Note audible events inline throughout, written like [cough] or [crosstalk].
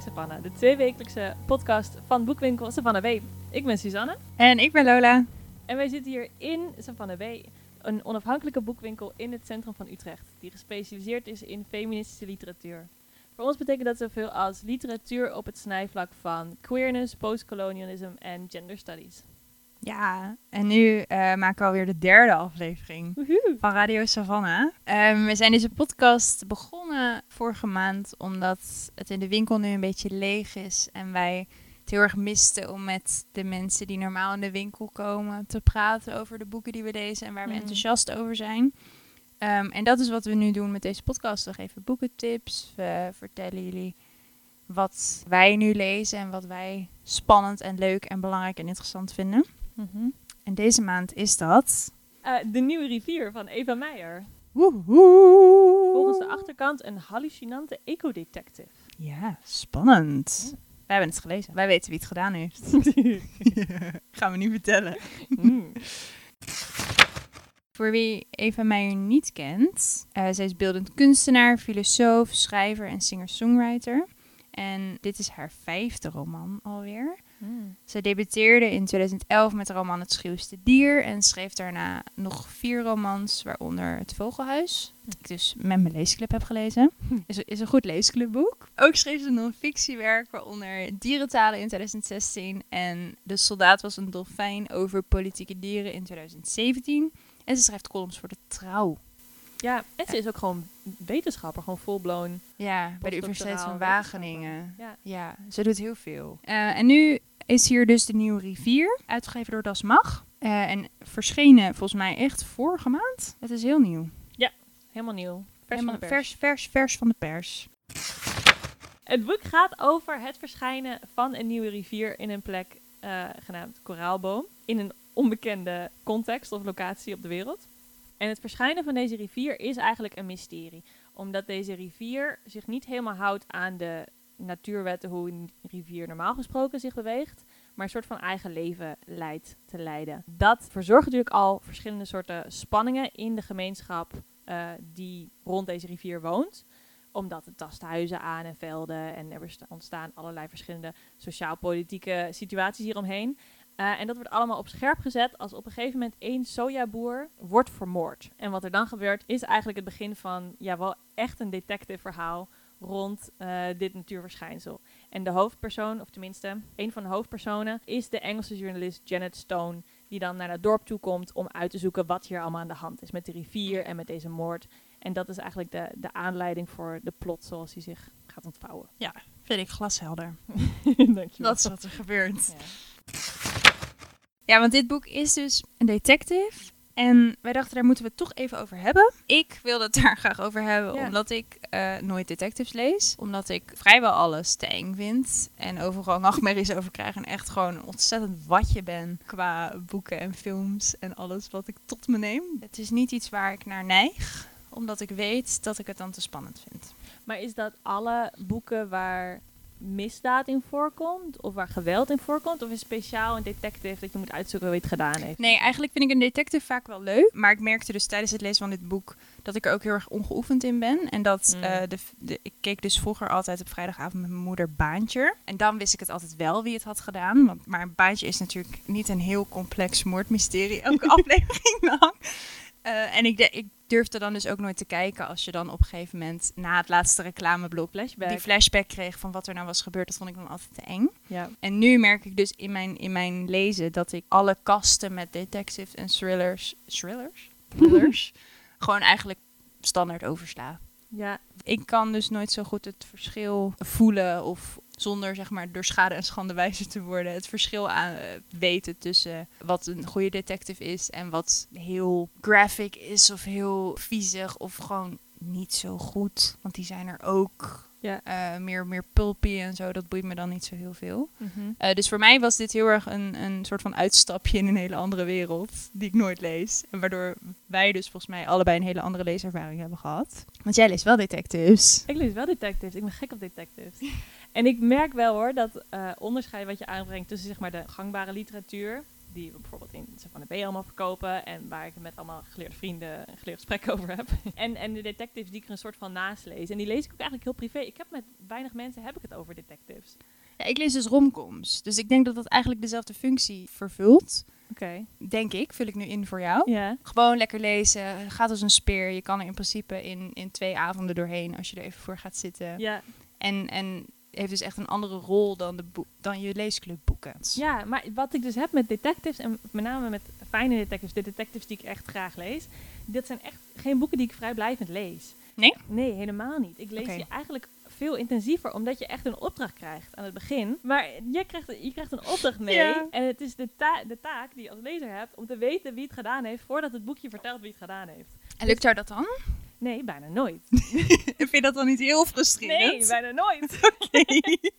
Radio Savannah, de tweewekelijkse podcast van boekwinkel Savannah B. Ik ben Suzanne En ik ben Lola. en wij zitten hier in Savannah B, een onafhankelijke boekwinkel in het centrum van Utrecht, die gespecialiseerd is in feministische literatuur. Voor ons betekent dat zoveel als literatuur op het snijvlak van queerness, postcolonialism en gender studies. Ja, en nu eh, maken we alweer de derde aflevering Woehoe! van Radio Savannah. Ehm, we zijn deze podcast begonnen vorige maand omdat het in de winkel nu een beetje leeg is. En wij het heel erg misten om met de mensen die normaal in de winkel komen te praten over de boeken die we lezen en waar we Mhm. enthousiast over zijn. Ehm, en dat is wat we nu doen met deze podcast. We geven boekentips, we vertellen jullie wat wij nu lezen en wat wij spannend en leuk en belangrijk en interessant vinden. Mhm. En deze maand is dat. Eh, de Nieuwe Rivier van Eva Meijer. Woehoe. Volgens de achterkant een hallucinante ecodetective. Ja, spannend. Wij hebben het gelezen. Wij weten wie het gedaan heeft. [laughs] [laughs] Gaan we niet vertellen. Mm. [laughs] Voor wie Eva Meijer niet kent, eh zij is beeldend kunstenaar, filosoof, schrijver en singer-songwriter. En dit is haar vijfde roman alweer. Ze debuteerde in 2011 met de roman Het Schuwste Dier en schreef daarna nog vier romans, waaronder Het Vogelhuis, dat ik dus met mijn leesclub heb gelezen. [laughs] Is, is een goed leesclubboek. Ook schreef ze non-fictiewerk, waaronder Dierentalen in 2016 en De Soldaat was een dolfijn over politieke dieren in 2017. En ze schrijft columns voor de Trouw. Ja, en ze is ook gewoon wetenschapper, gewoon full-blown. Ja, bij de Universiteit van Wageningen. Ja. Ja, ze doet heel veel. Eh, en nu is hier dus de Nieuwe Rivier, uitgegeven door Das Mag. Eh, en verschenen volgens mij echt vorige maand. Het is heel nieuw. Helemaal nieuw. Vers Helemaal van de pers. vers, vers, vers van de pers. Het boek gaat over het verschijnen van een nieuwe rivier in een plek eh, genaamd Koraalboom. In een onbekende context of locatie op de wereld. En het verschijnen van deze rivier is eigenlijk een mysterie. Omdat deze rivier zich niet helemaal houdt aan de natuurwetten hoe een rivier normaal gesproken zich beweegt. Maar een soort van eigen leven leidt te leiden. Dat verzorgt natuurlijk al verschillende soorten spanningen in de gemeenschap eh, die rond deze rivier woont omdat het tast huizen aan en velden en er ontstaan allerlei verschillende sociaal-politieke situaties hieromheen. Eh, en dat wordt allemaal op scherp gezet als op een gegeven moment één sojaboer wordt vermoord. En wat er dan gebeurt is eigenlijk het begin van ja, wel echt een detective verhaal rond eh, dit natuurverschijnsel. En de hoofdpersoon, of tenminste een van de hoofdpersonen, is de Engelse journalist Janet Stone, die dan naar het dorp toe komt om uit te zoeken wat hier allemaal aan de hand is met de rivier en met deze moord. En dat is eigenlijk de, de aanleiding voor de plot zoals die zich gaat ontvouwen. Vind ik glashelder. [laughs] Dankjewel. Dat is wat er gebeurt. Ja. Ja, want dit boek is dus een detective. En wij dachten, daar moeten we het toch even over hebben. Ik wilde het daar graag over hebben, Ja. omdat ik eh, nooit detectives lees. Omdat ik vrijwel alles te eng vind. En overal nachtmerries over krijg. En echt gewoon een ontzettend watje ben qua boeken en films en alles wat ik tot me neem. Het is niet iets waar ik naar neig, omdat ik weet dat ik het dan te spannend vind. Maar is dat alle boeken waar misdaad in voorkomt? Of waar geweld in voorkomt? Of is speciaal een detective dat je moet uitzoeken wie het gedaan heeft? Nee, eigenlijk vind ik een detective vaak wel leuk. Maar ik merkte dus tijdens het lezen van dit boek dat ik er ook heel erg ongeoefend in ben. En dat Mm. eh, de, de, ik keek dus vroeger altijd op vrijdagavond met mijn moeder Baantje. En dan wist ik het altijd wel wie het had gedaan. Want, maar Baantje is natuurlijk niet een heel complex moordmysterie. Elke [laughs] aflevering lang. Eh, en ik, de- ik durfde dan dus ook nooit te kijken als je dan op een gegeven moment na het laatste reclameblok Flashback. die flashback kreeg van wat er nou was gebeurd. Dat vond ik dan altijd te eng. Ja. En nu merk ik dus in mijn, in mijn lezen dat ik alle kasten met detectives en thrillers, thrillers, thrillers [laughs] gewoon eigenlijk standaard oversla. Ja, Ik kan dus nooit zo goed het verschil voelen of zonder zeg maar door schade en schande wijzer te worden, het verschil aan eh, weten tussen wat een goede detective is en wat heel graphic is of heel viezig of gewoon niet zo goed. Want die zijn er ook. Ja. Eh, meer, meer pulpy en zo, dat boeit me dan niet zo heel veel. Mhm. Eh, dus voor mij was dit heel erg een, een soort van uitstapje in een hele andere wereld, die ik nooit lees. En waardoor wij dus volgens mij allebei een hele andere leeservaring hebben gehad. Want jij leest wel detectives. Ik lees wel detectives. Ik ben gek op detectives. [laughs] en ik merk wel hoor, dat eh, onderscheid wat je aanbrengt tussen zeg maar de gangbare literatuur die we bijvoorbeeld in van de B allemaal verkopen. En waar ik met allemaal geleerde vrienden een geleerd gesprek [laughs] over heb. en, en de detectives die ik er een soort van naast lees. En die lees ik ook eigenlijk heel privé. Ik heb met weinig mensen heb ik het over detectives. Ja, ik lees dus romcoms. Dus ik denk dat dat eigenlijk dezelfde functie vervult. Oké. Denk ik, vul ik nu in voor jou. Ja. Gewoon lekker lezen, gaat als een speer. Je kan er in principe in, in twee avonden doorheen als je er even voor gaat zitten. Ja. En, en heeft dus echt een andere rol dan, de dan je leesclubboeken. ja, maar wat ik dus heb met detectives, en met name met fijne detectives, de detectives die ik echt graag lees, dit zijn echt geen boeken die ik vrijblijvend lees. Nee? Nee, helemaal niet. Ik lees die eigenlijk veel intensiever, omdat je echt een opdracht krijgt aan het begin. Maar je krijgt, je krijgt een opdracht [laughs] mee. Ja. En het is de, ta- de taak die je als lezer hebt om te weten wie het gedaan heeft, voordat het boekje vertelt wie het gedaan heeft. En lukt jou dat dan? Nee, bijna nooit. [laughs] Vind je dat dan niet heel frustrerend? Nee, bijna nooit. [laughs]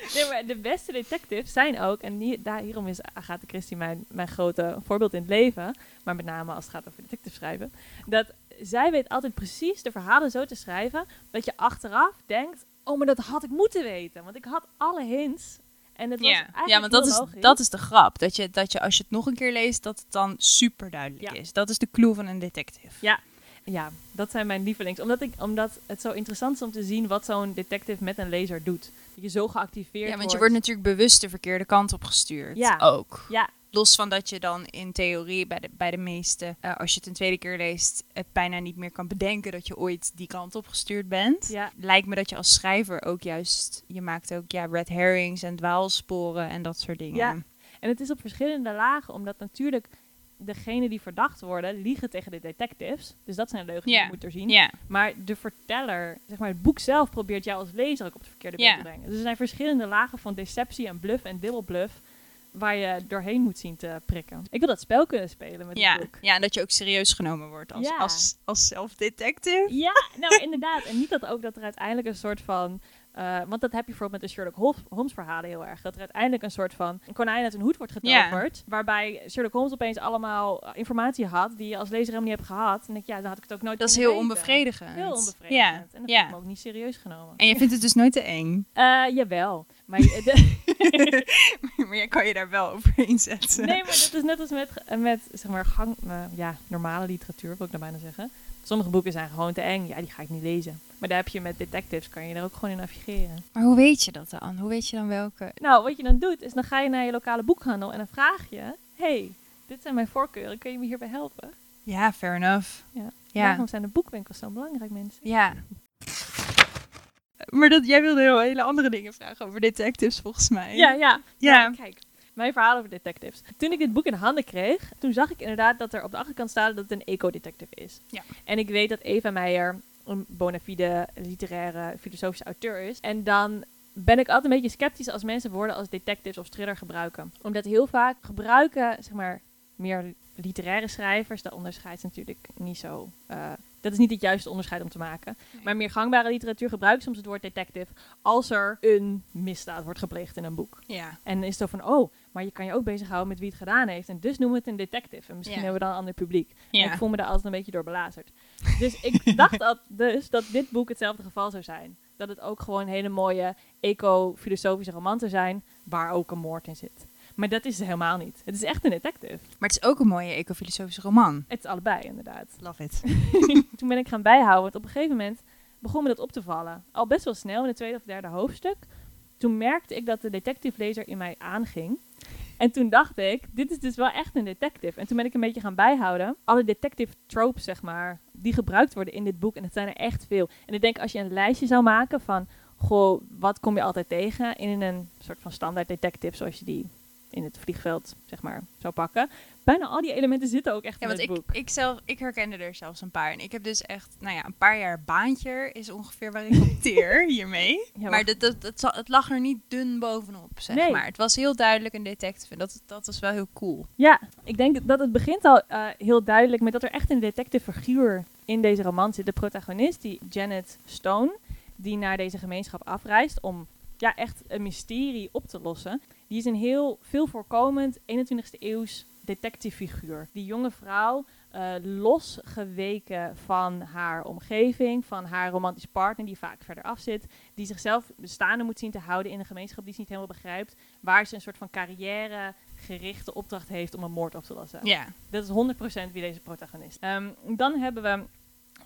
[laughs] Nee, maar de beste detectives zijn ook, en hier, daar, hierom is Agatha Christie mijn, mijn grote voorbeeld in het leven, maar met name als het gaat over detective schrijven, dat zij weet altijd precies de verhalen zo te schrijven, dat je achteraf denkt, oh, maar dat had ik moeten weten, want ik had alle hints. En het was eigenlijk ja want dat is, logisch. dat is de grap. Dat je, dat je als je het nog een keer leest, dat het dan super duidelijk Ja. is. Dat is de clue van een detective. Ja. Ja, dat zijn mijn lievelings. Omdat, ik, omdat het zo interessant is om te zien wat zo'n detective met een lezer doet. Dat je zo geactiveerd Ja, want wordt. je wordt natuurlijk bewust de verkeerde kant op gestuurd. Ja. Ook. Ja, Los van dat je dan in theorie bij de, bij de meeste, eh, als je het een tweede keer leest, het bijna niet meer kan bedenken dat je ooit die kant op gestuurd bent. ja, Lijkt me dat je als schrijver ook juist, je maakt ook ja, red herrings en dwaalsporen en dat soort dingen. Ja. En het is op verschillende lagen, omdat natuurlijk degenen die verdacht worden liegen tegen de detectives. Dus dat zijn leugens die je moet doorzien. Ja. Maar de verteller, zeg maar het boek zelf, probeert jou als lezer ook op de verkeerde been te brengen. Dus er zijn verschillende lagen van deceptie en bluff en dubbelbluff waar je doorheen moet zien te prikken. Ik wil dat spel kunnen spelen met Ja. het boek. ja, en dat je ook serieus genomen wordt als, Ja. als, als zelfdetective. Ja, nou inderdaad. En niet dat ook dat er uiteindelijk een soort van. Eh, want dat heb je bijvoorbeeld met de Sherlock Hol- Holmes verhalen heel erg. Dat er uiteindelijk een soort van een konijn uit een hoed wordt getoverd. Waarbij Sherlock Holmes opeens allemaal eh, informatie had die je als lezer helemaal niet hebt gehad. En ik, ja, dan had ik het ook nooit Dat is heel weten. onbevredigend. Heel onbevredigend. En dat heb ik me ook niet serieus genomen. En je vindt het dus nooit te eng. Eh, jawel. Maar, de- [laughs] maar jij kan je daar wel overheen zetten. nee, maar dat is net als met, met zeg maar, gang, eh, ja, normale literatuur, wil ik nou bijna zeggen. Sommige boeken zijn gewoon te eng. Ja, die ga ik niet lezen. Maar daar heb je met detectives, kan je er ook gewoon in navigeren. Maar hoe weet je dat dan? Hoe weet je dan welke? Nou, wat je dan doet, is dan ga je naar je lokale boekhandel en dan vraag je... hey, dit zijn mijn voorkeuren, kun je me hierbij helpen? Ja, fair enough. Ja. Ja. Waarom zijn de boekwinkels zo belangrijk, mensen? Ja. Maar dat, jij wilde heel hele andere dingen vragen over detectives, volgens mij. Ja, ja. Ja. Nou, kijk, mijn verhaal over detectives. Toen ik dit boek in handen kreeg, toen zag ik inderdaad dat er op de achterkant staat dat het een eco-detective is. Ja. En ik weet dat Eva Meijer een bona fide literaire filosofische auteur is. En dan ben ik altijd een beetje sceptisch als mensen woorden als detectives of thriller gebruiken. Omdat heel vaak gebruiken, zeg maar, meer literaire schrijvers, dat onderscheid is natuurlijk niet zo... eh, dat is niet het juiste onderscheid om te maken. Maar meer gangbare literatuur gebruikt soms het woord detective als er een misdaad wordt gepleegd in een boek. Ja. En dan is het zo van, oh, maar je kan je ook bezighouden met wie het gedaan heeft. En dus noemen we het een detective. En misschien Ja. hebben we dan een ander publiek. En Ja. ik voel me daar altijd een beetje door belazerd. [laughs] Dus ik dacht dat, dus dat dit boek hetzelfde geval zou zijn. Dat het ook gewoon een hele mooie eco-filosofische roman zou zijn, waar ook een moord in zit. Maar dat is het helemaal niet. Het is echt een detective. Maar het is ook een mooie ecofilosofische roman. Het is allebei, inderdaad. Love it. [laughs] Toen ben ik gaan bijhouden, want op een gegeven moment begon me dat op te vallen. Al best wel snel in het tweede of derde hoofdstuk. Toen merkte ik dat de detective-lezer in mij aanging. En toen dacht ik, dit is dus wel echt een detective. En toen ben ik een beetje gaan bijhouden. Alle detective tropes, zeg maar, die gebruikt worden in dit boek. En het zijn er echt veel. En ik denk, als je een lijstje zou maken van... Goh, wat kom je altijd tegen in een soort van standaard detective... zoals je die in het vliegveld, zeg maar, zou pakken. Bijna al die elementen zitten ook echt Ja, in het ik, boek. ik, zelf, ik herkende er zelfs een paar. En ik heb dus echt, nou ja, een paar jaar baantje is ongeveer waar ik opteer [laughs] hiermee. Ja, maar dat, dat, dat, zal- het lag er niet dun bovenop, zeg Nee. maar. Het was heel duidelijk een detective. En dat, dat was wel heel cool. Ja, ik denk dat het begint al eh, heel duidelijk met dat er echt een detective figuur in deze roman zit. De protagonist, die Janet Stone, die naar deze gemeenschap afreist om ja, echt een mysterie op te lossen. Die is een heel veel voorkomend 21ste eeuws detective figuur. Die jonge vrouw, eh, losgeweken van haar omgeving, van haar romantisch partner die vaak verder af zit, die zichzelf bestaande moet zien te houden in een gemeenschap die ze niet helemaal begrijpt, waar ze een soort van carrière gerichte opdracht heeft om een moord op te lossen. Ja. Dat is 100% wie deze protagonist. Ehm, dan hebben we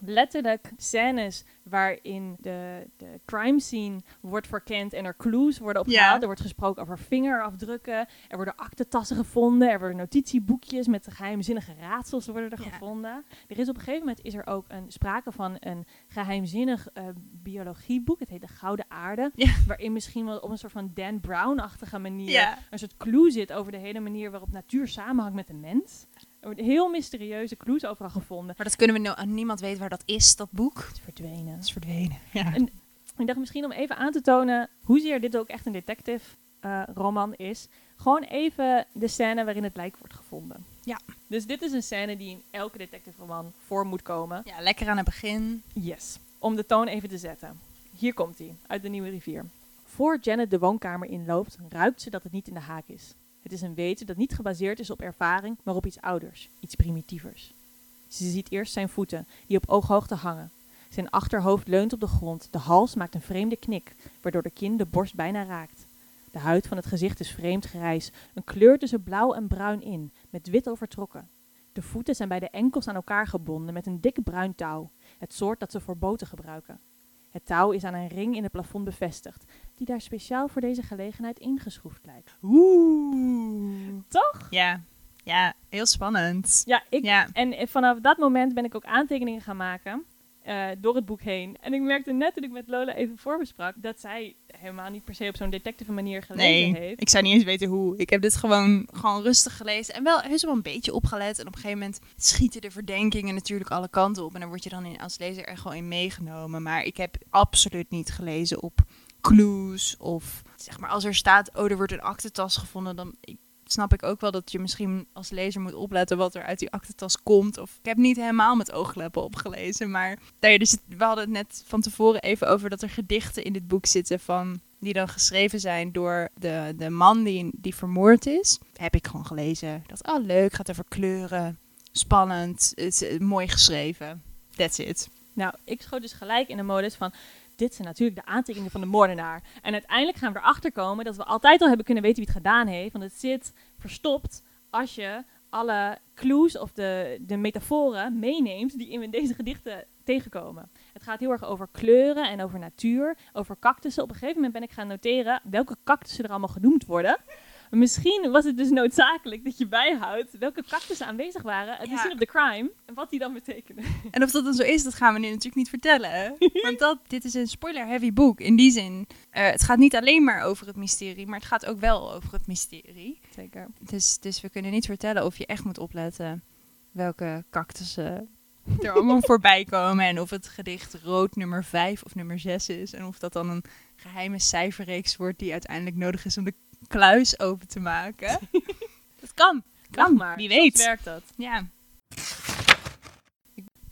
letterlijk scènes waarin de, de crime scene wordt verkend en er clues worden opgehaald. Er wordt gesproken over vingerafdrukken. Er worden aktentassen gevonden. Er worden notitieboekjes met geheimzinnige raadsels worden er gevonden. Er is op een gegeven moment is er ook een, sprake van een geheimzinnig eh, biologieboek. Het heet De Gouden Aarde. Waarin misschien wel op een soort van Dan Brown-achtige manier een soort clue zit over de hele manier waarop natuur samenhangt met de mens. Er worden heel mysterieuze clues overal gevonden. Maar dat kunnen we no aan niemand weten waar dat is, dat boek. Het is verdwenen. Het is verdwenen. Ja. En- Ik dacht misschien om even aan te tonen hoezeer dit ook echt een detective eh, roman is. Gewoon even de scène waarin het lijk wordt gevonden. Ja. Dus dit is een scène die in elke detective roman voor moet komen. ja, lekker aan het begin. Yes. Om de toon even te zetten. Hier komt hij, uit de Nieuwe Rivier. Voor Janet de woonkamer inloopt, ruikt ze dat het niet in de haak is. Het is een weten dat niet gebaseerd is op ervaring, maar op iets ouders, iets primitievers. Ze ziet eerst zijn voeten, die op ooghoogte hangen. Zijn achterhoofd leunt op de grond, de hals maakt een vreemde knik, waardoor de kin de borst bijna raakt. De huid van het gezicht is vreemd grijs, een kleur tussen blauw en bruin in, met wit overtrokken. De voeten zijn bij de enkels aan elkaar gebonden met een dik bruin touw, het soort dat ze voor boten gebruiken. Het touw is aan een ring in het plafond bevestigd, die daar speciaal voor deze gelegenheid ingeschroefd lijkt. Oeh. Toch? Ja. Ja, heel spannend. Ja, ik, Ja. en eh, vanaf dat moment ben ik ook aantekeningen gaan maken eh, door het boek heen. En ik merkte net toen ik met Lola even voorbesprak dat zij helemaal niet per se op zo'n detective manier gelezen Nee, heeft. ik zou niet eens weten hoe. Ik heb dit gewoon, gewoon rustig gelezen. En wel heus wel een beetje opgelet. En op een gegeven moment schieten de verdenkingen natuurlijk alle kanten op. En dan word je dan in, als lezer er gewoon in meegenomen. Maar ik heb absoluut niet gelezen op clues. Of zeg maar als er staat, oh er wordt een aktentas gevonden. Dan snap ik ook wel dat je misschien als lezer moet opletten wat er uit die aktentas komt. Of ik heb niet helemaal met oogleppen opgelezen. Maar ja, dus we hadden het net van tevoren even over dat er gedichten in dit boek zitten van die dan geschreven zijn door de, de man die, die vermoord is. Heb ik gewoon gelezen. Dacht, oh leuk, gaat over kleuren. Spannend, het is eh, mooi geschreven. That's it. Nou, ik schoot dus gelijk in de modus van. Dit zijn natuurlijk de aantekeningen van de moordenaar. En uiteindelijk gaan we erachter komen dat we altijd al hebben kunnen weten wie het gedaan heeft. Want het zit verstopt als je alle clues of de, de metaforen meeneemt die in deze gedichten tegenkomen. Het gaat heel erg over kleuren en over natuur, over cactussen. Op een gegeven moment ben ik gaan noteren welke cactussen er allemaal genoemd worden. Misschien was het dus noodzakelijk dat je bijhoudt welke cactussen aanwezig waren, het Ja. scene of the crime, en wat die dan betekenen. En of dat dan zo is, dat gaan we nu natuurlijk niet vertellen. [laughs] Want dat, dit is een spoiler-heavy boek. In die zin, eh, het gaat niet alleen maar over het mysterie, maar het gaat ook wel over het mysterie. Zeker. Dus, dus we kunnen niet vertellen of je echt moet opletten welke cactussen [laughs] er allemaal voorbij komen. En of het gedicht rood nummer 5 of nummer 6 is. En of dat dan een geheime cijferreeks wordt die uiteindelijk nodig is om de kluis open te maken. [laughs] dat kan. Kan, maar. wie Zo weet. werkt dat. Ja.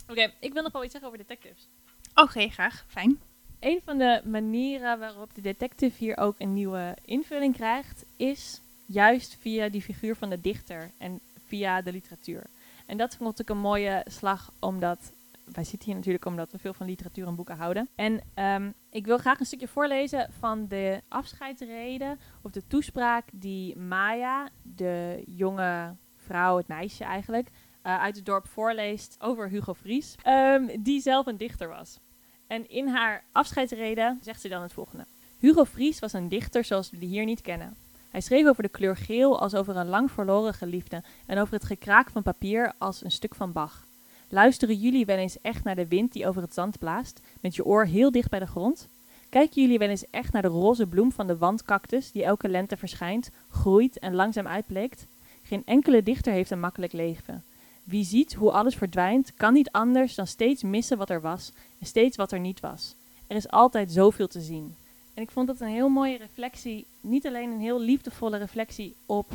Oké, ik wil nog wel iets zeggen over detectives. Oké, graag. Fijn. Een van de manieren waarop de detective hier ook een nieuwe invulling krijgt, is juist via die figuur van de dichter en via de literatuur. En dat vond ik een mooie slag, omdat wij zitten hier natuurlijk omdat we veel van literatuur en boeken houden. En ehm, ik wil graag een stukje voorlezen van de afscheidsrede of de toespraak die Maya, de jonge vrouw, het meisje eigenlijk, eh, uit het dorp voorleest over Hugo Vries, ehm, die zelf een dichter was. En in haar afscheidsrede zegt ze dan het volgende. Hugo Vries was een dichter zoals we die hier niet kennen. Hij schreef over de kleur geel als over een lang verloren geliefde en over het gekraak van papier als een stuk van Bach. Luisteren jullie wel eens echt naar de wind die over het zand blaast, met je oor heel dicht bij de grond? Kijken jullie wel eens echt naar de roze bloem van de wandcactus die elke lente verschijnt, groeit en langzaam uitbleekt? Geen enkele dichter heeft een makkelijk leven. Wie ziet hoe alles verdwijnt, kan niet anders dan steeds missen wat er was en steeds wat er niet was. Er is altijd zoveel te zien. En ik vond dat een heel mooie reflectie, niet alleen een heel liefdevolle reflectie op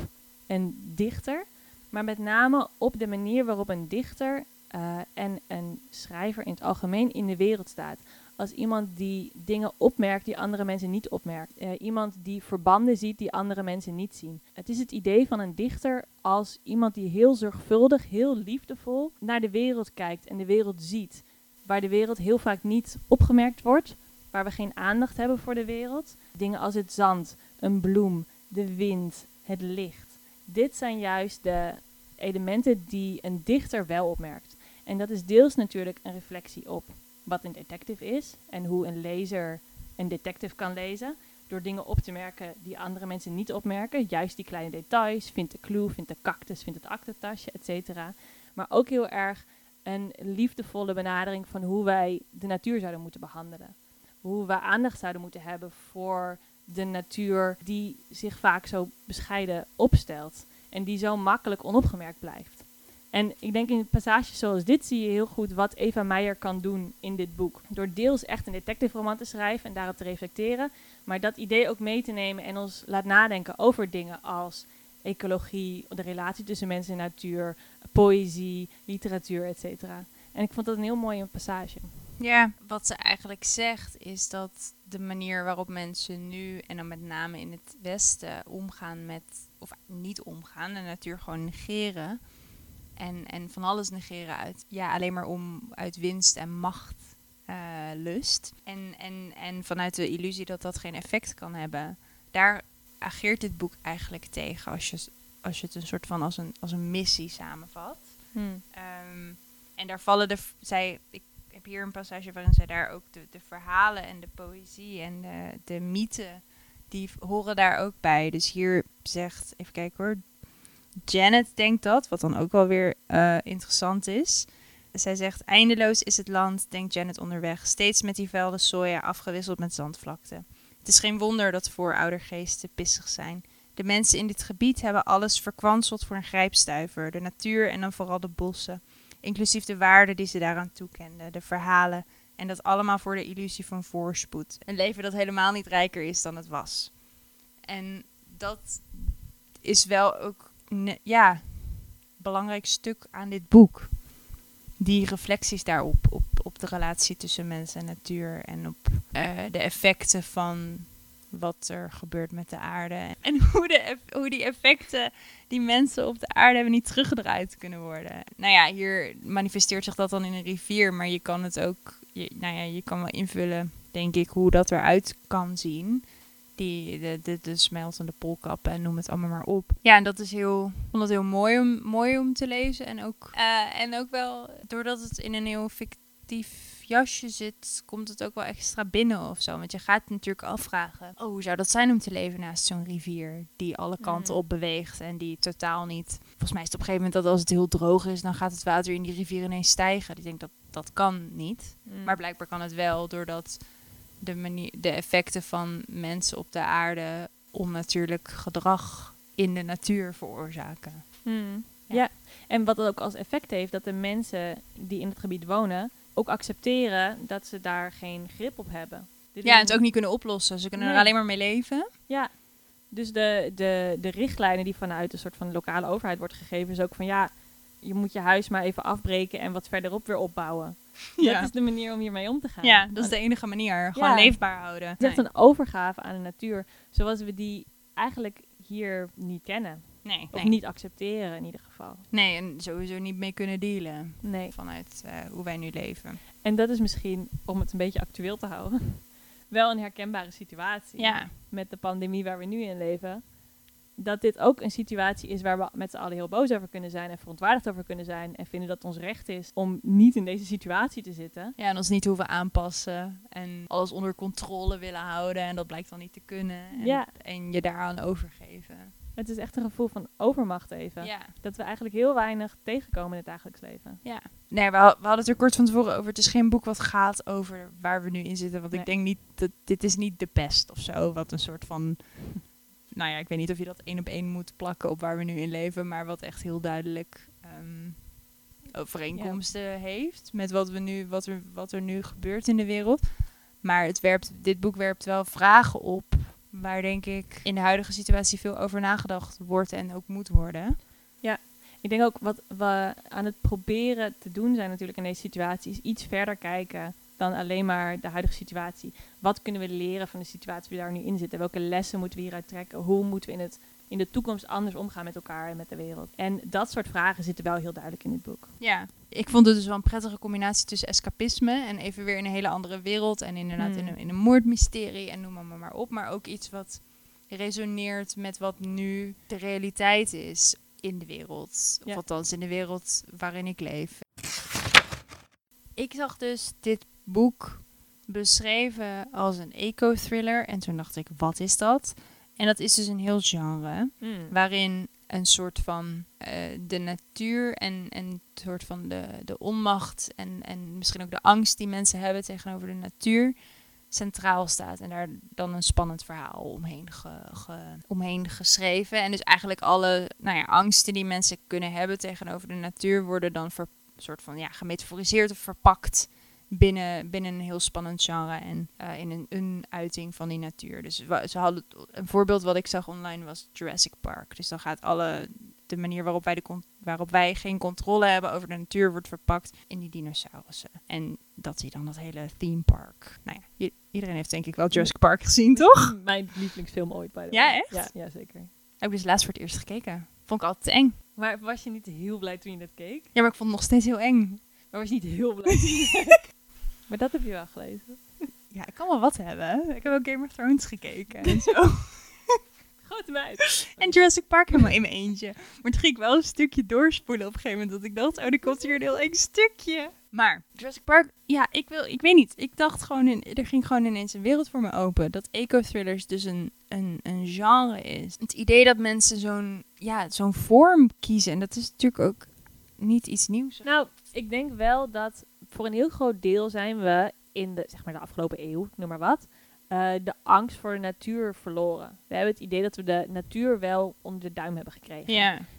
een dichter, maar met name op de manier waarop een dichter eh, en een schrijver in het algemeen in de wereld staat. Als iemand die dingen opmerkt die andere mensen niet opmerkt. Eh, iemand die verbanden ziet die andere mensen niet zien. Het is het idee van een dichter als iemand die heel zorgvuldig, heel liefdevol naar de wereld kijkt en de wereld ziet. Waar de wereld heel vaak niet opgemerkt wordt, waar we geen aandacht hebben voor de wereld. Dingen als het zand, een bloem, de wind, het licht. dit zijn juist de elementen die een dichter wel opmerkt. En dat is deels natuurlijk een reflectie op wat een detective is en hoe een lezer een detective kan lezen. Door dingen op te merken die andere mensen niet opmerken. Juist die kleine details. Vindt de clue, vindt de cactus, vindt het aktentasje, et cetera. Maar ook heel erg een liefdevolle benadering van hoe wij de natuur zouden moeten behandelen. Hoe we aandacht zouden moeten hebben voor de natuur die zich vaak zo bescheiden opstelt. En die zo makkelijk onopgemerkt blijft. En ik denk in passages zoals dit zie je heel goed wat Eva Meijer kan doen in dit boek. Door deels echt een detective roman te schrijven en daarop te reflecteren. Maar dat idee ook mee te nemen en ons laat nadenken over dingen als ecologie, de relatie tussen mensen en natuur, poëzie, literatuur, et cetera. En ik vond dat een heel mooie passage. Ja, wat ze eigenlijk zegt is dat de manier waarop mensen nu, en dan met name in het Westen, omgaan met, of niet omgaan, de natuur gewoon negeren. En, en van alles negeren uit, ja, alleen maar om uit winst en macht uh, lust. En, en, en vanuit de illusie dat dat geen effect kan hebben. Daar ageert dit boek eigenlijk tegen als je, als je het een soort van als een, als een missie samenvat. Hmm. Um, en daar vallen de. Zij, ik heb hier een passage waarin zij daar ook de, de verhalen en de poëzie en de, de mythen. Die horen daar ook bij. Dus hier zegt, even kijken hoor. Janet denkt dat, wat dan ook wel weer uh, interessant is. Zij zegt: Eindeloos is het land, denkt Janet onderweg, steeds met die velden soja afgewisseld met zandvlakte. Het is geen wonder dat vooroudergeesten pissig zijn. De mensen in dit gebied hebben alles verkwanseld voor een grijpstuiver: de natuur en dan vooral de bossen, inclusief de waarden die ze daaraan toekenden, de verhalen, en dat allemaal voor de illusie van voorspoed. Een leven dat helemaal niet rijker is dan het was. En dat is wel ook, ja, belangrijk stuk aan dit boek die reflecties daarop, op, op de relatie tussen mens en natuur en op uh, de effecten van wat er gebeurt met de aarde. [laughs] En hoe, de, hoe die effecten die mensen op de aarde hebben niet teruggedraaid kunnen worden. Nou ja, hier manifesteert zich dat dan in een rivier, maar je kan het ook, nou ja, je kan wel invullen, denk ik, hoe dat eruit kan zien die, de, de, de smeltende polkappen en noem het allemaal maar op. Ja, en dat is heel, ik vond het heel mooi om, mooi om te lezen. En ook, uh, en ook wel, doordat het in een heel fictief jasje zit, komt het ook wel extra binnen of zo. Want je gaat natuurlijk afvragen, oh, hoe zou dat zijn om te leven naast zo'n rivier die alle kanten mm. op beweegt en die totaal niet... Volgens mij is het op een gegeven moment dat als het heel droog is, dan gaat het water in die rivier ineens stijgen. Ik denk dat dat kan niet. Mm. Maar blijkbaar kan het wel, doordat de, manier, de effecten van mensen op de aarde onnatuurlijk gedrag in de natuur veroorzaken. Hmm. Ja. en wat het ook als effect heeft, dat de mensen die in het gebied wonen ook accepteren dat ze daar geen grip op hebben. ja, en het ook niet kunnen oplossen. Ze kunnen er alleen maar mee leven. Ja, dus de, de, de richtlijnen die vanuit een soort van lokale overheid wordt gegeven, is ook van ja, je moet je huis maar even afbreken en wat verderop weer opbouwen. [laughs] Ja. Dat is de manier om hiermee om te gaan. Ja, dat is de enige manier. Gewoon leefbaar houden. Het is echt een overgave aan de natuur, zoals we die eigenlijk hier niet kennen. Nee, of niet accepteren in ieder geval. Nee, en sowieso niet mee kunnen dealen. Nee. Vanuit uh, hoe wij nu leven. En dat is misschien, om het een beetje actueel te houden, [laughs] wel een herkenbare situatie. Ja. Met de pandemie waar we nu in leven dat dit ook een situatie is waar we met z'n allen heel boos over kunnen zijn en verontwaardigd over kunnen zijn en vinden dat het ons recht is om niet in deze situatie te zitten. Ja, en ons niet hoeven aanpassen en alles onder controle willen houden en dat blijkt dan niet te kunnen en, ja. en je daaraan overgeven. Het is echt een gevoel van overmacht even. Ja. Dat we eigenlijk heel weinig tegenkomen in het dagelijks leven. Ja. Nee, we, we hadden het er kort van tevoren over. Het is geen boek wat gaat over waar we nu in zitten. Want ik denk niet dat dit is niet de pest of zo. Wat een soort van nou ja, ik weet niet of je dat één op één moet plakken op waar we nu in leven, maar wat echt heel duidelijk um, overeenkomsten heeft met wat, we nu, wat, er, wat er nu gebeurt in de wereld. Maar het werpt, dit boek werpt wel vragen op waar denk ik in de huidige situatie veel over nagedacht wordt en ook moet worden. Ja, ik denk ook wat we aan het proberen te doen zijn natuurlijk in deze situatie is iets verder kijken dan alleen maar de huidige situatie. Wat kunnen we leren van de situatie die we daar nu in zitten? Welke lessen moeten we hieruit trekken? Hoe moeten we in, het, in de toekomst anders omgaan met elkaar en met de wereld? En dat soort vragen zitten wel heel duidelijk in het boek. Ja, ik vond het dus wel een prettige combinatie tussen escapisme en even weer in een hele andere wereld. En inderdaad in, hmm. een, in een moordmysterie en noem maar maar op. Maar ook iets wat resoneert met wat nu de realiteit is in de wereld. Of Ja. althans in de wereld waarin ik leef. Ik zag dus dit boek beschreven als een eco-thriller. En toen dacht ik, wat is dat? En dat is dus een heel genre Mm. waarin een soort van eh, de natuur en, en een soort van de, de onmacht en, en misschien ook de angst die mensen hebben tegenover de natuur centraal staat. En daar dan een spannend verhaal omheen, ge, ge- omheen geschreven. En dus eigenlijk alle nou ja, angsten die mensen kunnen hebben tegenover de natuur worden dan ver, soort van ja, gemetaforiseerd of verpakt binnen, binnen een heel spannend genre en eh, in een, een uiting van die natuur. Dus ze hadden een voorbeeld wat ik zag online was Jurassic Park. Dus dan gaat alle de manier waarop wij, de waarop wij geen controle hebben over de natuur wordt verpakt in die dinosaurussen. En dat zie je dan dat hele theme park. Nou ja, iedereen heeft denk ik wel Jurassic Park gezien, toch? Mijn lievelingsfilm ooit, bij de Ja, echt? Ja, ja, zeker. Heb ik dus laatst voor het eerst gekeken. Vond ik altijd te eng. Maar was je niet heel blij toen je dat keek? Ja, maar ik vond het nog steeds heel eng. Maar was je niet heel blij toen je dat [laughs] keek? Maar dat heb je wel gelezen. [laughs] Ja, ik kan wel wat hebben. Ik heb ook Game of Thrones gekeken en zo. [laughs] Grote meid. En Jurassic Park helemaal in mijn eentje. Maar toen ging ik wel een stukje doorspoelen op een gegeven moment. Dat ik dacht, oh, er komt hier een heel eng stukje. Maar Jurassic Park, ja, ik wil, ik weet niet. Ik dacht gewoon, in, er ging gewoon ineens een wereld voor me open. Dat eco-thrillers dus een, een, een genre is. Het idee dat mensen zo'n, ja, zo'n vorm kiezen. En dat is natuurlijk ook niet iets nieuws. Nou, ik denk wel dat voor een heel groot deel zijn we in de, zeg maar de afgelopen eeuw, noem maar wat, eh, de angst voor de natuur verloren. We hebben het idee dat we de natuur wel onder de duim hebben gekregen.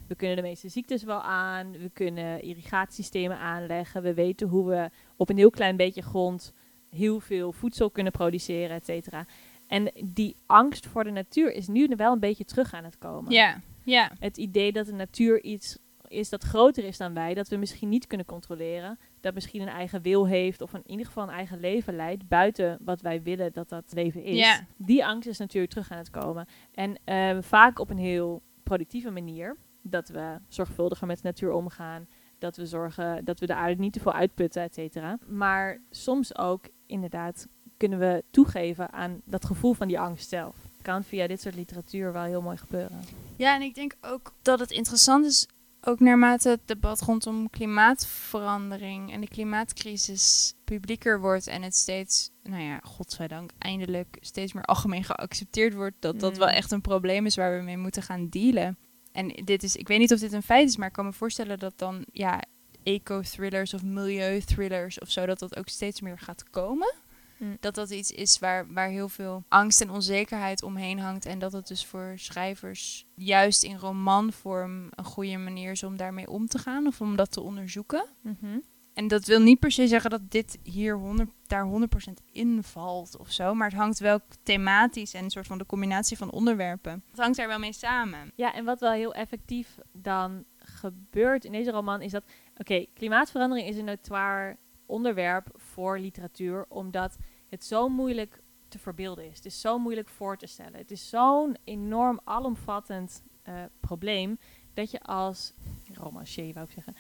We kunnen de meeste ziektes wel aan, we kunnen irrigatiesystemen aanleggen, we weten hoe we op een heel klein beetje grond heel veel voedsel kunnen produceren, et cetera. En die angst voor de natuur is nu wel een beetje terug aan het komen. ja, ja. Het idee dat de natuur iets is dat groter is dan wij, dat we misschien niet kunnen controleren, dat misschien een eigen wil heeft of in ieder geval een eigen leven leidt buiten wat wij willen dat dat leven is. Die angst is natuurlijk terug aan het komen. En eh, vaak op een heel productieve manier, dat we zorgvuldiger met de natuur omgaan, dat we zorgen dat we de aarde niet te veel uitputten, et cetera. Maar soms ook inderdaad kunnen we toegeven aan dat gevoel van die angst zelf. Kan via dit soort literatuur wel heel mooi gebeuren. Ja, en ik denk ook dat het interessant is, ook naarmate het debat rondom klimaatverandering en de klimaatcrisis publieker wordt en het steeds, nou ja, godzijdank, eindelijk steeds meer algemeen geaccepteerd wordt, dat dat Mm. wel echt een probleem is waar we mee moeten gaan dealen. En dit is, ik weet niet of dit een feit is, maar ik kan me voorstellen dat dan, ja, eco-thrillers of milieu-thrillers of zo, dat dat ook steeds meer gaat komen Mm. dat dat iets is waar, waar heel veel angst en onzekerheid omheen hangt. En dat het dus voor schrijvers juist in romanvorm een goede manier is om daarmee om te gaan of om dat te onderzoeken. Mhm. En dat wil niet per se zeggen dat dit hier 100, daar 100% in valt of zo. Maar het hangt wel thematisch en een soort van de combinatie van onderwerpen. Het hangt daar wel mee samen. Ja, en wat wel heel effectief dan gebeurt in deze roman is dat... Oké, klimaatverandering is een notoir onderwerp voor literatuur, omdat het zo moeilijk te verbeelden is. Het is zo moeilijk voor te stellen. Het is zo'n enorm alomvattend eh, probleem dat je als romancier, wou ik zeggen,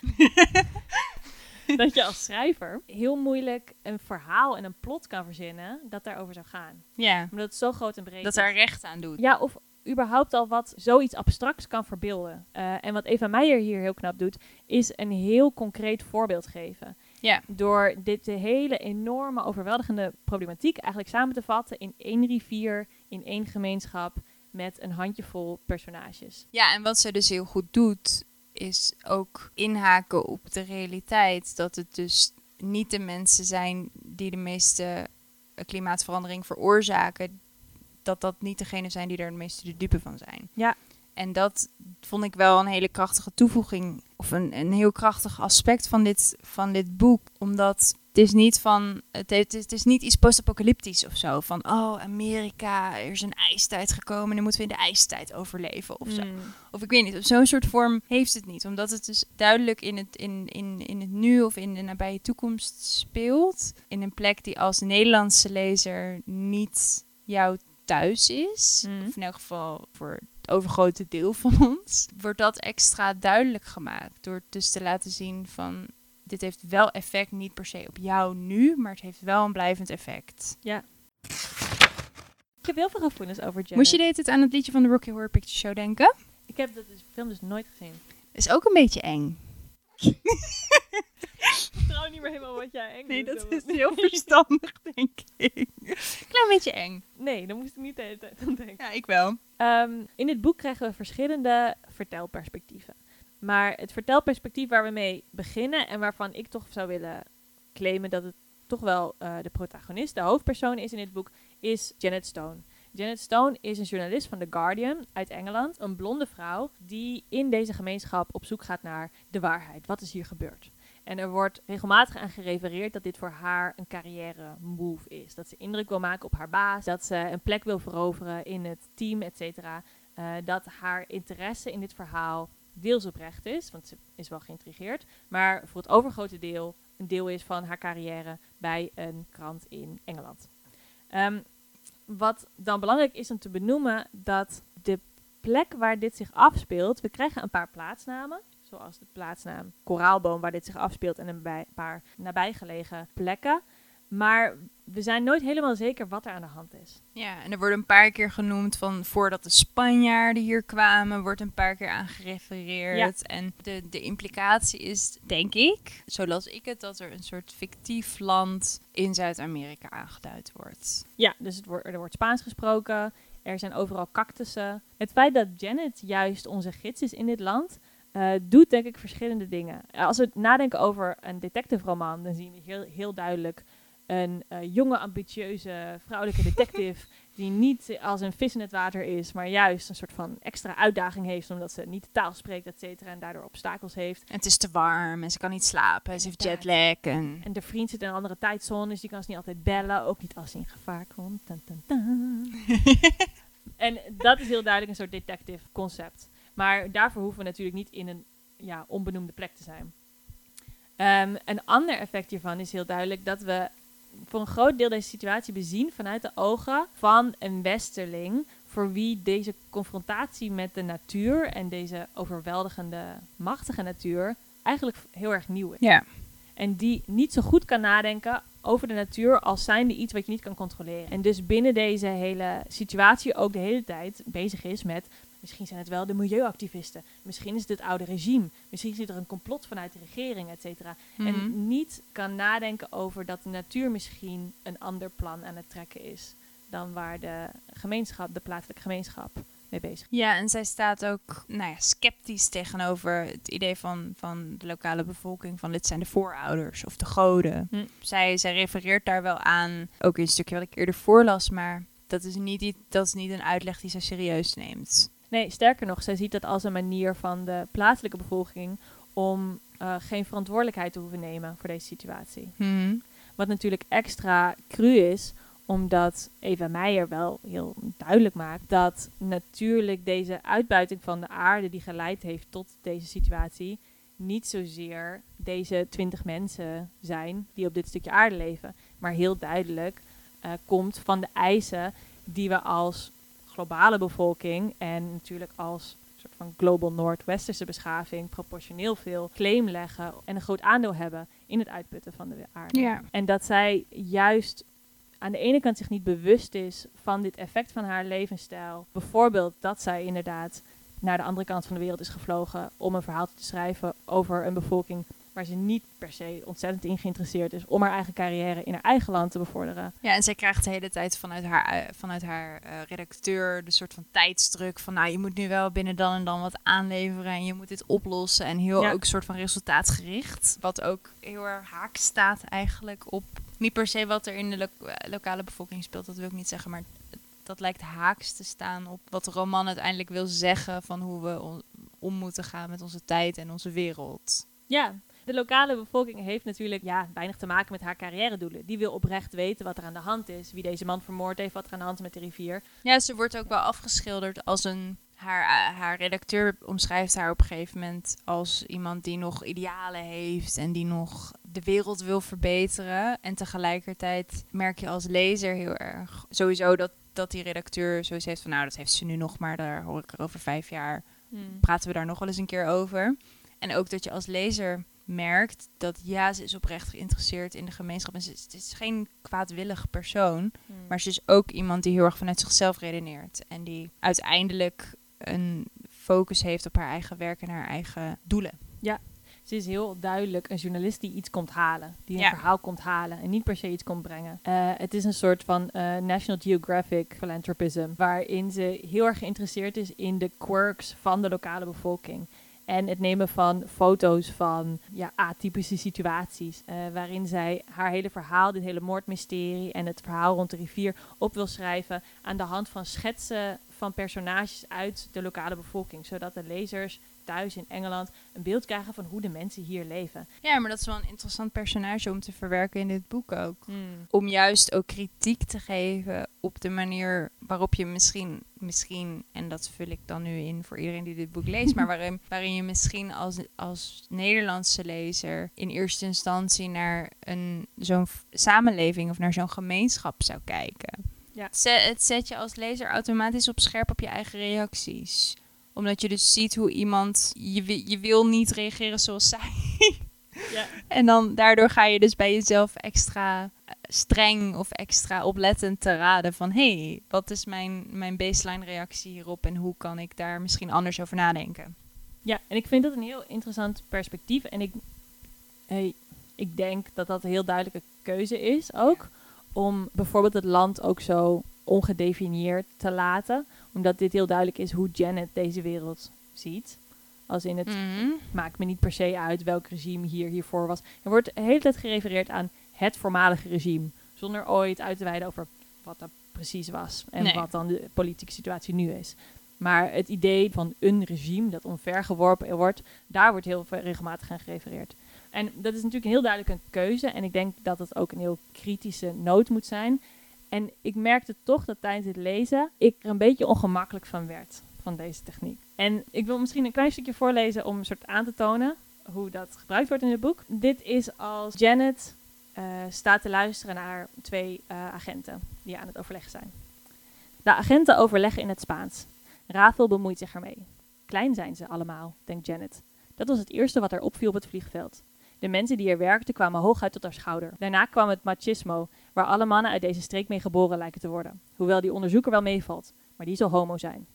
[laughs] dat je als schrijver heel moeilijk een verhaal en een plot kan verzinnen dat daarover zou gaan. Ja, Omdat het zo groot en breed dat daar recht aan doet. Ja, of überhaupt al wat zoiets abstracts kan verbeelden. Eh, en wat Eva Meijer hier heel knap doet, is een heel concreet voorbeeld geven. Ja. Door dit de hele enorme, overweldigende problematiek eigenlijk samen te vatten in één rivier, in één gemeenschap, met een handjevol personages. Ja, en wat ze dus heel goed doet, is ook inhaken op de realiteit. Dat het dus niet de mensen zijn die de meeste eh, klimaatverandering veroorzaken. Dat dat niet degene zijn die er de meeste de dupe van zijn. Ja. En dat vond ik wel een hele krachtige toevoeging. Of een, een heel krachtig aspect van dit, van dit boek. Omdat het is niet van. Het, heeft, het is niet iets post-apocalyptisch of zo. Van oh, Amerika, er is een ijstijd gekomen. En dan moeten we in de ijstijd overleven of zo. Mm. Of ik weet niet, op zo'n soort vorm heeft het niet. Omdat het dus duidelijk in het, in, in, in het nu of in de nabije toekomst speelt. In een plek die als Nederlandse lezer niet jouw thuis is. Mhm. Of in elk geval voor het overgrote deel van [laughs] ons. Wordt dat extra duidelijk gemaakt. Door dus te laten zien van... Dit heeft wel effect, niet per se op jou nu, maar het heeft wel een blijvend effect. Ja. Ik heb heel veel gevoelens over Janet. Moest je dit aan het liedje van de Rocky Horror Picture Show denken? Ik heb de film dus nooit gezien. Is ook een beetje eng. [laughs] Vertrouw niet meer helemaal wat jij eng Nee, dat is heel [laughs] verstandig, denk ik. Klein beetje eng. Nee, daar moest ik niet de hele tijd aan denken. Ja, ik wel. Ehm, in dit boek krijgen we verschillende vertelperspectieven. Maar het vertelperspectief waar we mee beginnen en waarvan ik toch zou willen claimen dat het toch wel eh, de protagonist, de hoofdpersoon is in dit boek, is Janet Stone. Janet Stone is een journalist van The Guardian uit Engeland, een blonde vrouw die in deze gemeenschap op zoek gaat naar de waarheid. Wat is hier gebeurd? En er wordt regelmatig aan gerefereerd dat dit voor haar een carrière move is. Dat ze indruk wil maken op haar baas, dat ze een plek wil veroveren in het team, et cetera. Eh, dat haar interesse in dit verhaal deels oprecht is, want ze is wel geïntrigeerd, maar voor het overgrote deel een deel is van haar carrière bij een krant in Engeland. Ehm, wat dan belangrijk is om te benoemen, dat de plek waar dit zich afspeelt, we krijgen een paar plaatsnamen, zoals de plaatsnaam Koraalboom waar dit zich afspeelt en een paar nabijgelegen plekken. Maar we zijn nooit helemaal zeker wat er aan de hand is. Ja, en er wordt een paar keer genoemd van voordat de Spanjaarden hier kwamen, wordt een paar keer aan gerefereerd. En de, de implicatie is, denk ik, zo las ik het, dat er een soort fictief land in Zuid-Amerika aangeduid wordt. Ja, dus het wordt, er wordt Spaans gesproken. Er zijn overal cactussen. Het feit dat Janet juist onze gids is in dit land, eh, doet denk ik verschillende dingen. Eh, Als we nadenken over een detective roman, dan zien we heel, heel duidelijk een eh, jonge, ambitieuze vrouwelijke [laughs] detective die niet als een vis in het water is, maar juist een soort van extra uitdaging heeft omdat ze niet de taal spreekt, et cetera, en daardoor obstakels heeft. En het is te warm en ze kan niet slapen, ze heeft jetlag. En... En de vriend zit in een andere tijdzone, dus die kan ze niet altijd bellen. Ook niet als ze in gevaar komt. [laughs] En dat is heel duidelijk een soort detective concept. Maar daarvoor hoeven we natuurlijk niet in een ja, onbenoemde plek te zijn. Ehm, een ander effect hiervan is heel duidelijk dat we voor een groot deel deze situatie bezien vanuit de ogen van een westerling. Voor wie deze confrontatie met de natuur en deze overweldigende, machtige natuur eigenlijk heel erg nieuw is. Ja. En die niet zo goed kan nadenken over de natuur als zijnde iets wat je niet kan controleren. En dus binnen deze hele situatie ook de hele tijd bezig is met... Misschien zijn het wel de milieuactivisten. Misschien is het het oude regime. Misschien zit er een complot vanuit de regering, et cetera. Mhm. En niet kan nadenken over dat de natuur misschien een ander plan aan het trekken is... dan waar de gemeenschap, de plaatselijke gemeenschap mee bezig is. Ja, en zij staat ook nou ja, sceptisch tegenover het idee van, van de lokale bevolking. Van dit zijn de voorouders of de goden. Hm. Zij, zij refereert daar wel aan, ook in een stukje wat ik eerder voorlas. Maar dat is niet, dat is niet een uitleg die zij serieus neemt. Nee, sterker nog, zij ziet dat als een manier van de plaatselijke bevolking om eh, geen verantwoordelijkheid te hoeven nemen voor deze situatie. Mhm. Wat natuurlijk extra cru is, omdat Eva Meijer wel heel duidelijk maakt dat natuurlijk deze uitbuiting van de aarde die geleid heeft tot deze situatie niet zozeer deze twintig mensen zijn die op dit stukje aarde leven, maar heel duidelijk eh, komt van de eisen die we als globale bevolking en natuurlijk als soort van global noordwesterse beschaving proportioneel veel claim leggen en een groot aandeel hebben in het uitputten van de aarde. Ja. En dat zij juist aan de ene kant zich niet bewust is van dit effect van haar levensstijl. Bijvoorbeeld dat zij inderdaad naar de andere kant van de wereld is gevlogen om een verhaal te schrijven over een bevolking waar ze niet per se ontzettend in geïnteresseerd is om haar eigen carrière in haar eigen land te bevorderen. Ja, en zij krijgt de hele tijd vanuit haar, eh, vanuit haar eh, redacteur de soort van tijdsdruk van, nou, je moet nu wel binnen dan en dan wat aanleveren en je moet dit oplossen en heel Ja. ook een soort van resultaatgericht. Wat ook heel erg haak staat eigenlijk op, niet per se wat er in de lo- eh, lokale bevolking speelt, dat wil ik niet zeggen, maar dat lijkt haaks te staan op wat de roman uiteindelijk wil zeggen van hoe we om moeten gaan met onze tijd en onze wereld. Ja, de lokale bevolking heeft natuurlijk ja, weinig te maken met haar carrière-doelen. Die wil oprecht weten wat er aan de hand is, wie deze man vermoord heeft, wat er aan de hand is met de rivier. Ja, ze wordt ook wel afgeschilderd als een. Haar, eh, haar redacteur omschrijft haar op een gegeven moment als iemand die nog idealen heeft en die nog de wereld wil verbeteren. En tegelijkertijd merk je als lezer heel erg sowieso dat, dat die redacteur zoiets heeft van nou, dat heeft ze nu nog, maar daar hoor ik er over vijf jaar praten we daar nog wel eens een keer over. En ook dat je als lezer merkt dat ja, ze is oprecht geïnteresseerd in de gemeenschap. En ze, het is geen kwaadwillig persoon. Hmm. Maar ze is ook iemand die heel erg vanuit zichzelf redeneert. En die uiteindelijk een focus heeft op haar eigen werk en haar eigen doelen. Ze is heel duidelijk een journalist die iets komt halen. Die een Ja. verhaal komt halen en niet per se iets komt brengen. Eh, het is een soort van eh, National Geographic philanthropism. Waarin ze heel erg geïnteresseerd is in de quirks van de lokale bevolking. En het nemen van foto's van ja, atypische situaties. eh, waarin zij haar hele verhaal, dit hele moordmysterie en het verhaal rond de rivier op wil schrijven. aan de hand van schetsen van personages uit de lokale bevolking. Zodat de lezers thuis in Engeland een beeld krijgen van hoe de mensen hier leven. Ja, maar dat is wel een interessant personage om te verwerken in dit boek ook. Om juist ook kritiek te geven op de manier waarop je misschien, misschien en dat vul ik dan nu in voor iedereen die dit boek leest, maar [laughs] waarin, waarin je misschien als, als Nederlandse lezer in eerste instantie naar een, zo'n samenleving of naar zo'n gemeenschap zou kijken. Ja. Het, zet, het zet je als lezer automatisch op scherp op je eigen reacties omdat je dus ziet hoe iemand, je, je wil niet reageren zoals zij. [laughs] Ja. En dan daardoor ga je dus bij jezelf extra eh, streng of extra oplettend te raden van... hé, hey, wat is mijn, mijn baseline reactie hierop en hoe kan ik daar misschien anders over nadenken? Ja, en ik vind dat een heel interessant perspectief. En ik, hey, ik denk dat dat een heel duidelijke keuze is ook. Om bijvoorbeeld het land ook zo ongedefinieerd te laten. Omdat dit heel duidelijk is hoe Janet deze wereld ziet. Als in het Mhm. maakt me niet per se uit welk regime hier hiervoor was. Er wordt de hele tijd gerefereerd aan het voormalige regime. Zonder ooit uit te wijden over wat dat precies was. En Nee. wat dan de politieke situatie nu is. Maar het idee van een regime dat omvergeworpen wordt, daar wordt heel regelmatig aan gerefereerd. En dat is natuurlijk heel duidelijk een keuze. En ik denk dat het ook een heel kritische noot moet zijn. En ik merkte toch dat tijdens het lezen ik er een beetje ongemakkelijk van werd. Van deze techniek. En ik wil misschien een klein stukje voorlezen om een soort aan te tonen hoe dat gebruikt wordt in het boek. Dit is als Janet eh, staat te luisteren naar twee eh, agenten die aan het overleggen zijn. De agenten overleggen in het Spaans. Rachel bemoeit zich ermee. Klein zijn ze allemaal, denkt Janet. Dat was het eerste wat haar opviel op het vliegveld. De mensen die er werkten kwamen hooguit tot haar schouder. Daarna kwam het machismo, waar alle mannen uit deze streek mee geboren lijken te worden. Hoewel die onderzoeker wel meevalt, maar die zal homo zijn.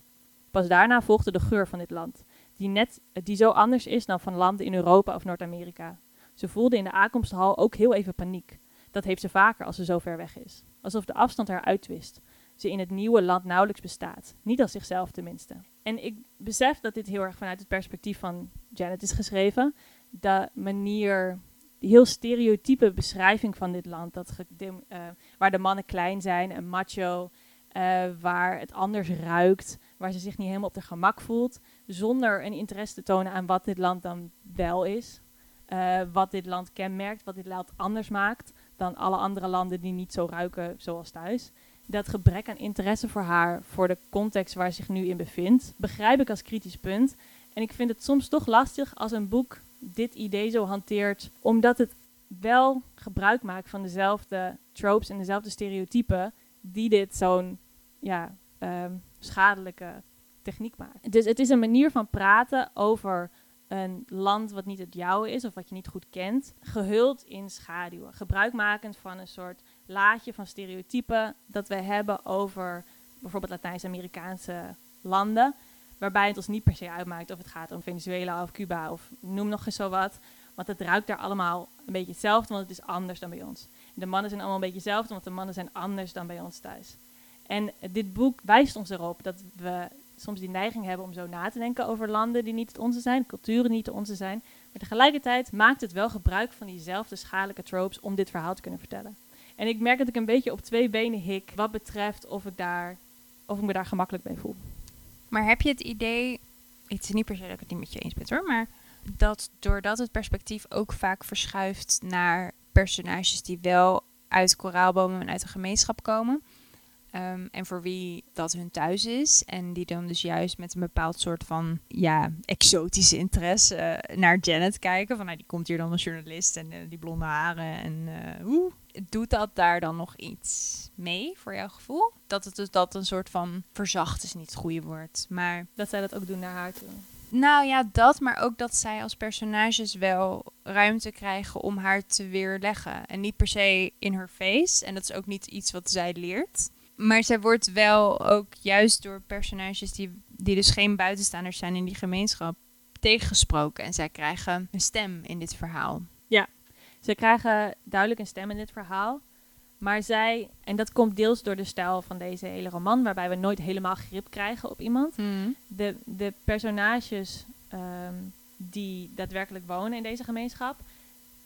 Pas daarna volgde de geur van dit land, die, net, die zo anders is dan van landen in Europa of Noord-Amerika. Ze voelde in de aankomsthal ook heel even paniek. Dat heeft ze vaker als ze zo ver weg is. Alsof de afstand haar uitwist. Ze in het nieuwe land nauwelijks bestaat. Niet als zichzelf tenminste. En ik besef dat dit heel erg vanuit het perspectief van Janet is geschreven. De manier, heel stereotype beschrijving van dit land. Dat eh, waar de mannen klein zijn en macho. eh, waar het anders ruikt. Waar ze zich niet helemaal op de gemak voelt. Zonder een interesse te tonen aan wat dit land dan wel is. Eh, wat dit land kenmerkt. Wat dit land anders maakt dan alle andere landen die niet zo ruiken zoals thuis. Dat gebrek aan interesse voor haar, voor de context waar ze zich nu in bevindt, begrijp ik als kritisch punt. En ik vind het soms toch lastig als een boek dit idee zo hanteert, omdat het wel gebruik maakt van dezelfde tropes en dezelfde stereotypen die dit zo'n ja, ehm, schadelijke techniek maakt. Dus het is een manier van praten over een land wat niet het jouwe is of wat je niet goed kent, gehuld in schaduwen. Gebruikmakend van een soort laadje van stereotypen dat we hebben over bijvoorbeeld Latijns-Amerikaanse landen, waarbij het ons niet per se uitmaakt of het gaat om Venezuela of Cuba of noem nog eens zo wat. Want het ruikt daar allemaal een beetje hetzelfde, want het is anders dan bij ons. De mannen zijn allemaal een beetje hetzelfde, want de mannen zijn anders dan bij ons thuis. En dit boek wijst ons erop dat we soms die neiging hebben om zo na te denken over landen die niet het onze zijn, culturen die niet de onze zijn. Maar tegelijkertijd maakt het wel gebruik van diezelfde schadelijke tropes om dit verhaal te kunnen vertellen. En ik merk dat ik een beetje op twee benen hik wat betreft of ik, daar, of ik me daar gemakkelijk mee voel. Maar heb je het idee, het is niet per se dat ik het niet met je eens ben hoor, maar dat doordat het perspectief ook vaak verschuift naar personages die wel uit koraalbomen en uit een gemeenschap komen, ehm, en voor wie dat hun thuis is. En die dan dus juist met een bepaald soort van ja, exotische interesse eh, naar Janet kijken. Van nou, die komt hier dan als journalist en eh, die blonde haren. En oeh. Doet dat daar dan nog iets mee voor jouw gevoel? Dat het dus dat een soort van verzacht is niet het goede woord. Maar Dat zij dat ook doen naar haar toe. Nou ja, dat, maar ook dat zij als personages wel ruimte krijgen om haar te weerleggen. En niet per se in haar face. En dat is ook niet iets wat zij leert. Maar zij wordt wel ook juist door personages die, die dus geen buitenstaanders zijn in die gemeenschap tegengesproken. En zij krijgen een stem in dit verhaal. Ze krijgen duidelijk een stem in dit verhaal. Maar zij, en dat komt deels door de stijl van deze hele roman, waarbij we nooit helemaal grip krijgen op iemand. De, de personages ehm, die daadwerkelijk wonen in deze gemeenschap,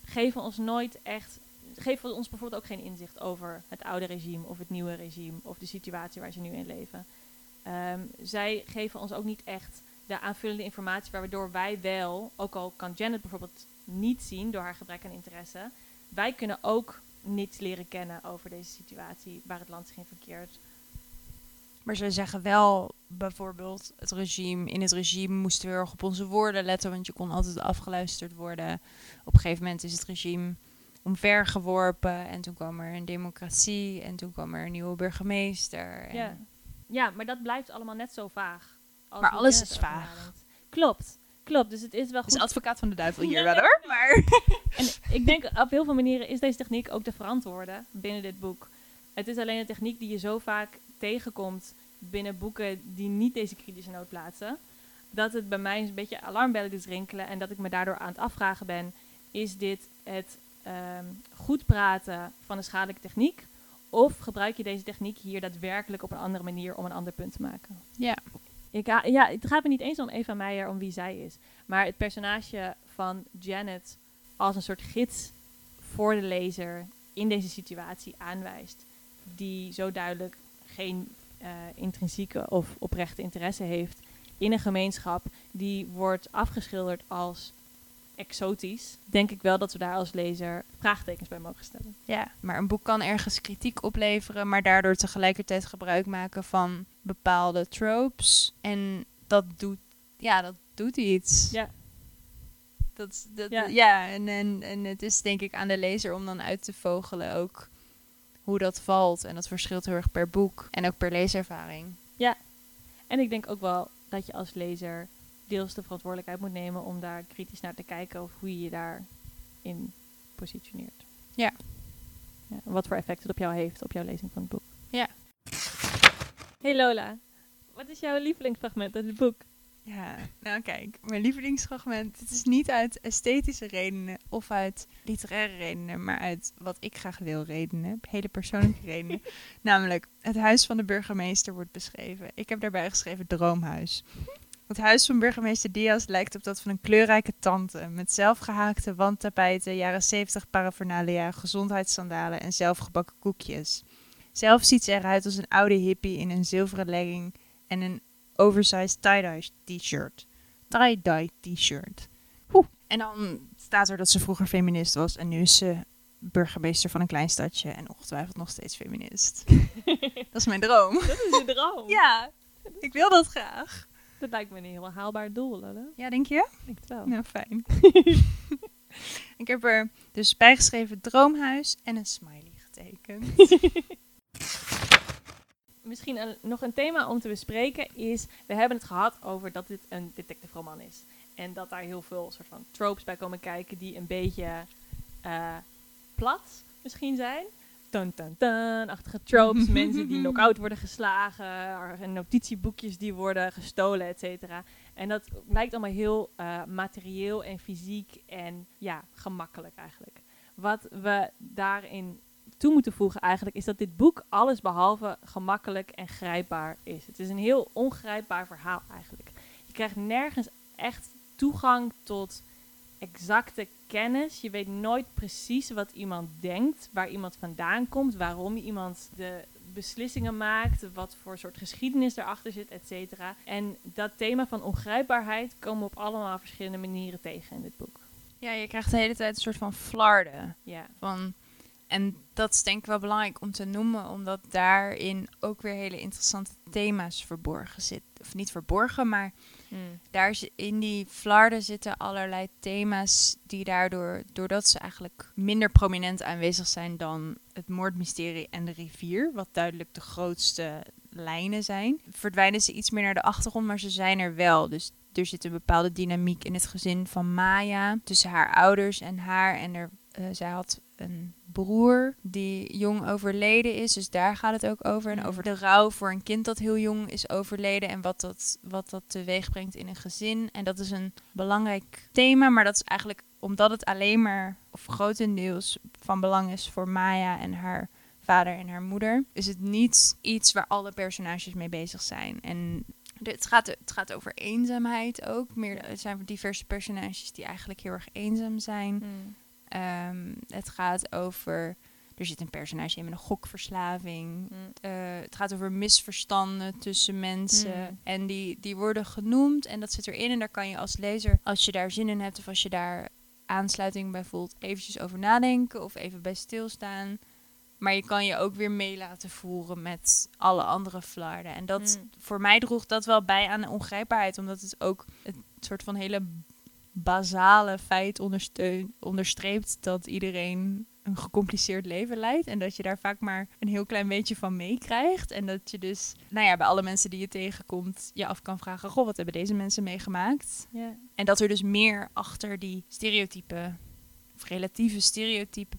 geven ons nooit echt, geven ons bijvoorbeeld ook geen inzicht over het oude regime of het nieuwe regime of de situatie waar ze nu in leven. Ehm, zij geven ons ook niet echt de aanvullende informatie waardoor wij wel, ook al kan Janet bijvoorbeeld niet zien door haar gebrek aan interesse, wij kunnen ook niets leren kennen over deze situatie waar het land zich in verkeert. Maar ze zeggen wel bijvoorbeeld het regime. In het regime moesten we heel erg op onze woorden letten, want je kon altijd afgeluisterd worden. Op een gegeven moment is het regime omvergeworpen en toen kwam er een democratie en toen kwam er een nieuwe burgemeester. En Ja. ja, maar dat blijft allemaal net zo vaag. als Maar alles is vaag. Klopt, klopt. Dus het is wel Het is goed. advocaat van de duivel hier [laughs] wel hoor. Maar [laughs] En ik denk op heel veel manieren is deze techniek ook te verantwoorden binnen dit boek. Het is alleen een techniek die je zo vaak tegenkomt binnen boeken die niet deze kritische noot plaatsen. Dat het bij mij een beetje alarmbellen doet rinkelen en dat ik me daardoor aan het afvragen ben: is dit het ehm, goed praten van een schadelijke techniek? Of gebruik je deze techniek hier daadwerkelijk op een andere manier om een ander punt te maken? ja, Ik, ja, het gaat me niet eens om Eva Meijer, om wie zij is. Maar het personage van Janet als een soort gids voor de lezer in deze situatie aanwijst. Die zo duidelijk geen eh, intrinsieke of oprechte interesse heeft in een gemeenschap die wordt afgeschilderd als exotisch. Denk ik wel dat we daar als lezer vraagtekens bij mogen stellen. ja, maar een boek kan ergens kritiek opleveren, maar daardoor tegelijkertijd gebruik maken van bepaalde tropes. En dat doet, ja, dat doet iets. Ja. Dat, dat, Ja. ja, en, en, en het is denk ik aan de lezer om dan uit te vogelen ook hoe dat valt. En dat verschilt heel erg per boek en ook per leeservaring. En ik denk ook wel dat je als lezer deels de verantwoordelijkheid moet nemen om daar kritisch naar te kijken of hoe je je daarin positioneert. Ja. ja. Wat voor effect het op jou heeft, op jouw lezing van het boek. Ja. Hey Lola, wat is jouw lievelingsfragment uit het boek? Ja, nou kijk, mijn lievelingsfragment. Het is niet uit esthetische redenen of uit literaire redenen, maar uit wat ik graag wil redenen. Hele persoonlijke [laughs] redenen. Namelijk, het huis van de burgemeester wordt beschreven. Ik heb daarbij geschreven droomhuis. Het huis van burgemeester Diaz lijkt op dat van een kleurrijke tante. Met zelfgehaakte wandtapijten, jaren 70 paraphernalia, gezondheidssandalen en zelfgebakken koekjes. Zelf ziet ze eruit als een oude hippie in een zilveren legging en een oversized tie-dye t-shirt. Tie-dye t-shirt. En dan staat er dat ze vroeger feminist was en nu is ze burgemeester van een klein stadje en ongetwijfeld nog steeds feminist. [laughs] dat is mijn droom. Dat is je droom. [laughs] Ja, ik wil dat graag. [laughs] Dat lijkt me een heel haalbaar doel, Lola. Ja, denk je? Ik denk het wel. Nou, fijn. [laughs] ik heb er dus bijgeschreven droomhuis en een smiley getekend. [laughs] Misschien een- nog een thema om te bespreken is... We hebben het gehad over dat dit een detective roman is. En dat daar heel veel soort van tropes bij komen kijken... die een beetje eh, plat misschien zijn. Dun, achtige tropes. [laughs] mensen die knock-out worden geslagen. Notitieboekjes die worden gestolen, et cetera. En dat lijkt allemaal heel eh, materieel en fysiek en ja, gemakkelijk eigenlijk. Wat we daarin toe moeten voegen eigenlijk is dat dit boek alles behalve gemakkelijk en grijpbaar is. Het is een heel ongrijpbaar verhaal eigenlijk. Je krijgt nergens echt toegang tot exacte kennis. Je weet nooit precies wat iemand denkt, waar iemand vandaan komt, waarom iemand de beslissingen maakt, wat voor soort geschiedenis erachter zit, et cetera. En dat thema van ongrijpbaarheid komen we op allemaal verschillende manieren tegen in dit boek. ja, je krijgt de hele tijd een soort van flarden. Ja, Van, en dat is denk ik wel belangrijk om te noemen, omdat daarin ook weer hele interessante thema's verborgen zitten. Of niet verborgen, maar daar zi- in die flarden zitten allerlei thema's die daardoor, doordat ze eigenlijk minder prominent aanwezig zijn dan het moordmysterie en de rivier, wat duidelijk de grootste lijnen zijn. Verdwijnen ze iets meer naar de achtergrond, maar ze zijn er wel. Dus er zit een bepaalde dynamiek in het gezin van Maya. Tussen haar ouders en haar. En er, uh, zij had een broer die jong overleden is. Dus daar gaat het ook over. En over de rouw voor een kind dat heel jong is overleden. En wat dat, wat dat teweeg brengt in een gezin. En dat is een belangrijk thema. Maar dat is eigenlijk omdat het alleen maar, of grotendeels van belang is voor Maya en haar vader en haar moeder, is het niet iets waar alle personages mee bezig zijn. En het gaat, het gaat over eenzaamheid ook. Meer, er zijn diverse personages die eigenlijk heel erg eenzaam zijn. Hmm. Ehm, het gaat over. Er zit een personage in met een gokverslaving. Hmm. Eh, het gaat over misverstanden tussen mensen. Hmm. En die, die worden genoemd en dat zit erin. En daar kan je als lezer, als je daar zin in hebt of als je daar aansluiting bij voelt, eventjes over nadenken of even bij stilstaan. Maar je kan je ook weer mee laten voeren met alle andere flarden. En dat, Mm. voor mij droeg dat wel bij aan de ongrijpbaarheid. Omdat het ook een soort van hele basale feit onderstreept dat iedereen een gecompliceerd leven leidt. En dat je daar vaak maar een heel klein beetje van meekrijgt. En dat je dus, nou ja, bij alle mensen die je tegenkomt, je af kan vragen: Goh, wat hebben deze mensen meegemaakt? Ja. En dat er dus meer achter die stereotype, of relatieve stereotype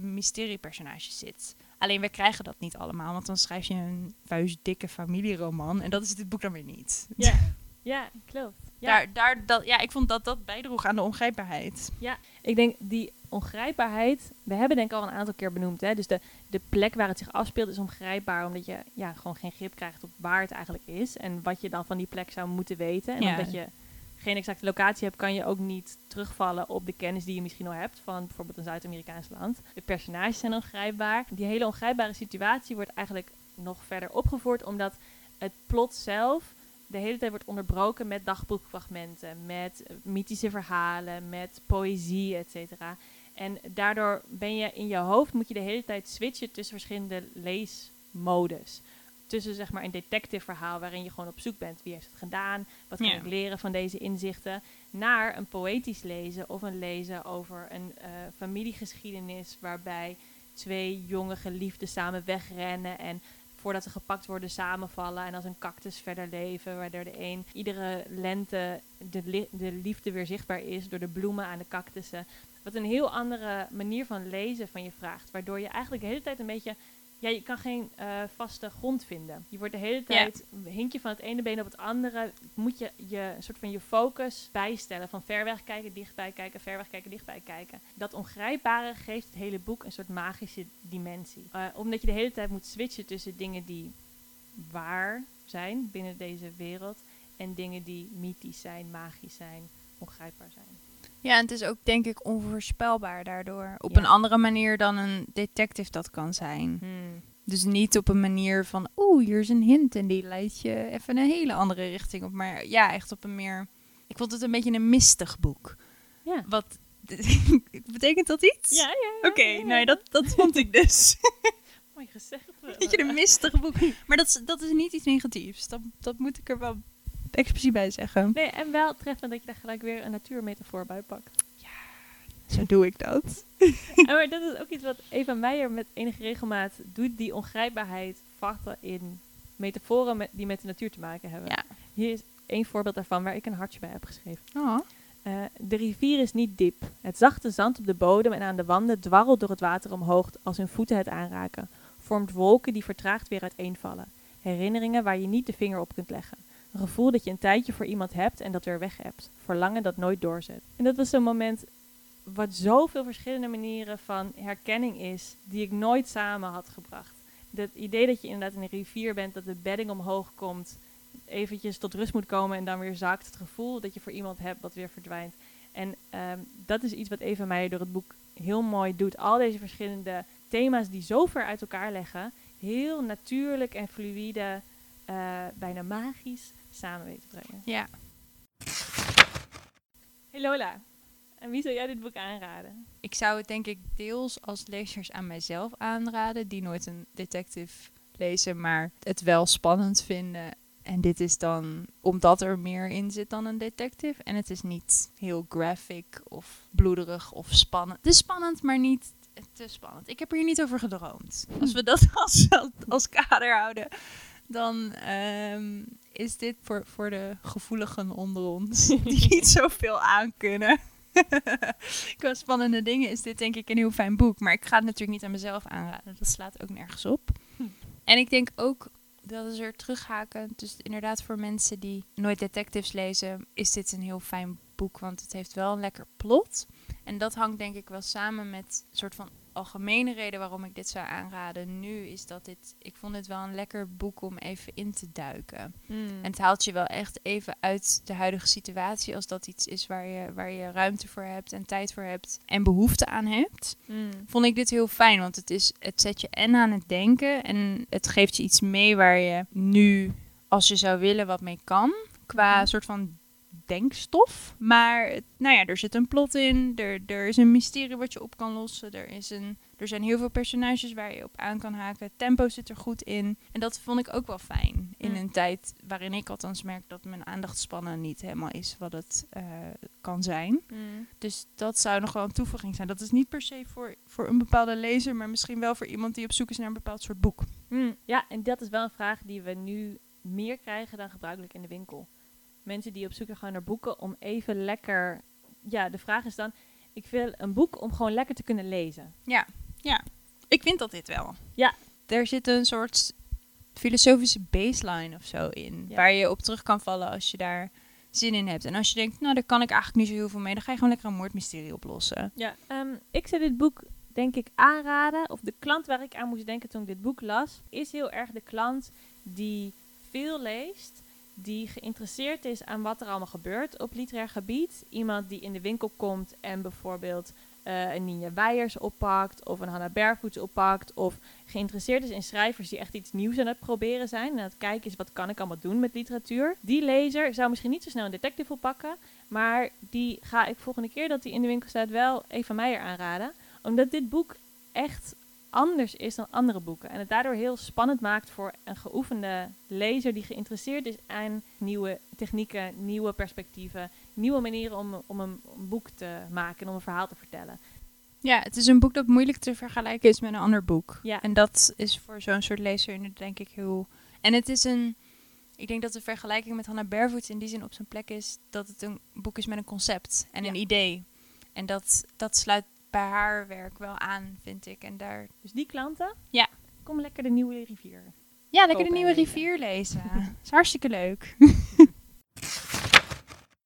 mysteriepersonages zit. Alleen wij krijgen dat niet allemaal, want dan schrijf je een vuistdikke familieroman. En dat is dit boek dan weer niet. Ja. [laughs] ja, klopt. Ja. Daar, daar, dat, ja, ik vond dat dat bijdroeg aan de ongrijpbaarheid. Ik denk die ongrijpbaarheid, we hebben denk ik al een aantal keer benoemd. Hè? Dus de, de plek waar het zich afspeelt is ongrijpbaar, omdat je ja, gewoon geen grip krijgt op waar het eigenlijk is. En wat je dan van die plek zou moeten weten. En Ja. omdat je geen exacte locatie hebt, kan je ook niet terugvallen op de kennis die je misschien al hebt van bijvoorbeeld een Zuid-Amerikaans land. De personages zijn ongrijpbaar. Die hele ongrijpbare situatie wordt eigenlijk nog verder opgevoerd, omdat het plot zelf de hele tijd wordt onderbroken met dagboekfragmenten, met eh, mythische verhalen, met poëzie, et cetera. En daardoor ben je in je hoofd, moet je de hele tijd switchen tussen verschillende leesmodes. Tussen zeg maar een detective verhaal waarin je gewoon op zoek bent. Wie heeft het gedaan? Wat kan Ja. ik leren van deze inzichten? Naar een poëtisch lezen of een lezen over een eh, familiegeschiedenis waarbij twee jonge geliefden samen wegrennen en voordat ze gepakt worden samenvallen en als een cactus verder leven, waardoor de een iedere lente de, de liefde weer zichtbaar is door de bloemen aan de cactussen. Wat een heel andere manier van lezen van je vraagt, waardoor je eigenlijk de hele tijd een beetje, ja, je kan geen eh, vaste grond vinden. Je wordt de hele tijd, hink je van het ene been op het andere, moet je je een soort van je focus bijstellen, van ver weg kijken, dichtbij kijken, ver weg kijken, dichtbij kijken. Dat ongrijpbare geeft het hele boek een soort magische dimensie. Eh, omdat je de hele tijd moet switchen tussen dingen die waar zijn binnen deze wereld en dingen die mythisch zijn, magisch zijn, ongrijpbaar zijn. Ja, en het is ook denk ik onvoorspelbaar daardoor. Op Ja. een andere manier dan een detective dat kan zijn. Dus niet op een manier van, oeh, hier is een hint en die leidt je even een hele andere richting op. Maar ja, echt op een meer... Ik vond het een beetje een mistig boek. Ja. Wat... [laughs] Betekent dat iets? Ja, ja, ja. Oké, ja, ja. nou dat, dat vond ik dus. [laughs] Mooi gezegd. Een beetje een mistig boek. Maar dat is, dat is niet iets negatiefs. Dat, dat moet ik er wel expliciet bij zeggen. Nee, en wel treffend dat je daar gelijk weer een natuurmetafoor bij pakt. Zo doe ik dat. [laughs] en maar dat is ook iets wat Eva Meijer met enige regelmaat doet, die ongrijpbaarheid vatten in metaforen met, die met de natuur te maken hebben. Ja. Hier is één voorbeeld daarvan waar ik een hartje bij heb geschreven. Oh. Eh, de rivier is niet diep. Het zachte zand op de bodem en aan de wanden dwarrelt door het water omhoog als hun voeten het aanraken. Vormt wolken die vertraagd weer uiteenvallen. Herinneringen waar je niet de vinger op kunt leggen. Een gevoel dat je een tijdje voor iemand hebt en dat weer weg hebt. Verlangen dat nooit doorzet. En dat was zo'n moment wat zoveel verschillende manieren van herkenning is, die ik nooit samen had gebracht. Het idee dat je inderdaad in een rivier bent, dat de bedding omhoog komt, eventjes tot rust moet komen en dan weer zakt. Het gevoel dat je voor iemand hebt wat weer verdwijnt. En ehm, dat is iets wat Eva Meijer door het boek heel mooi doet. Al deze verschillende thema's die zo ver uit elkaar leggen, heel natuurlijk en fluïde, eh, bijna magisch samen weten te brengen. Ja. Hey Lola, en wie zou jij dit boek aanraden? Ik zou het denk ik deels als lezers aan mijzelf aanraden, die nooit een detective lezen, maar het wel spannend vinden. En dit is dan omdat er meer in zit dan een detective. En het is niet heel graphic of bloederig of spannend. Het is spannend, maar niet te spannend. Ik heb er hier niet over gedroomd. Als we dat [laughs] als, als kader houden, dan ehm, is dit voor, voor de gevoeligen onder ons [laughs] die niet zoveel aankunnen. [laughs] Qua spannende dingen is dit denk ik een heel fijn boek. Maar ik ga het natuurlijk niet aan mezelf aanraden. Dat slaat ook nergens op. Hm. En ik denk ook dat is er terughaken. Dus inderdaad voor mensen die nooit detectives lezen, is dit een heel fijn boek. Want het heeft wel een lekker plot. En dat hangt denk ik wel samen met een soort van algemene reden waarom ik dit zou aanraden nu is dat dit, ik vond het wel een lekker boek om even in te duiken. Mm. En het haalt je wel echt even uit de huidige situatie als dat iets is waar je, waar je ruimte voor hebt en tijd voor hebt en behoefte aan hebt. Mm. Vond ik dit heel fijn, want het, is, het zet je en aan het denken en het geeft je iets mee waar je nu, als je zou willen, wat mee kan. Qua Mhm. soort van denkstof. Maar nou ja, er zit een plot in. Er, er is een mysterie wat je op kan lossen. Er, is een, er zijn heel veel personages waar je op aan kan haken. Tempo zit er goed in. En dat vond ik ook wel fijn. In Mm. een tijd waarin ik althans merk dat mijn aandachtspannen niet helemaal is wat het eh, kan zijn. Mm. Dus dat zou nog wel een toevoeging zijn. Dat is niet per se voor, voor een bepaalde lezer, maar misschien wel voor iemand die op zoek is naar een bepaald soort boek. Mm, Ja, en dat is wel een vraag die we nu meer krijgen dan gebruikelijk in de winkel. Mensen die op zoek gewoon naar boeken om even lekker... Ja, de vraag is dan, ik wil een boek om gewoon lekker te kunnen lezen. Ik vind dat dit wel. Ja. Er zit een soort filosofische baseline of zo in. Ja. Waar je op terug kan vallen als je daar zin in hebt. En als je denkt, nou daar kan ik eigenlijk niet zo heel veel mee. Dan ga je gewoon lekker een moordmysterie oplossen. Ja, ehm, ik zou dit boek denk ik aanraden. Of de klant waar ik aan moest denken toen ik dit boek las, is heel erg de klant die veel leest. Die geïnteresseerd is aan wat er allemaal gebeurt op literair gebied. Iemand die in de winkel komt en bijvoorbeeld eh, een Ninja Weijers oppakt. Of een Hannah Barefoots oppakt. Of geïnteresseerd is in schrijvers die echt iets nieuws aan het proberen zijn. En aan het kijken is wat kan ik allemaal doen met literatuur. Die lezer zou misschien niet zo snel een detective oppakken. Maar die ga ik volgende keer dat die in de winkel staat wel Eva Meijer aanraden. Omdat dit boek echt anders is dan andere boeken. En het daardoor heel spannend maakt voor een geoefende lezer die geïnteresseerd is aan nieuwe technieken, nieuwe perspectieven, nieuwe manieren om, om een, een boek te maken en om een verhaal te vertellen. Ja, het is een boek dat moeilijk te vergelijken is met een ander boek. Ja. En dat is voor zo'n soort lezer inderdaad denk ik heel... En het is een... Ik denk dat de vergelijking met Hannah Barefoot in die zin op zijn plek is dat het een boek is met een concept en Ja. een idee. En dat, dat sluit bij haar werk wel aan, vind ik. En daar... Dus die klanten, Ja. kom lekker de nieuwe rivier. Ja, lekker de nieuwe lezen. rivier lezen. [laughs] is hartstikke leuk. [laughs]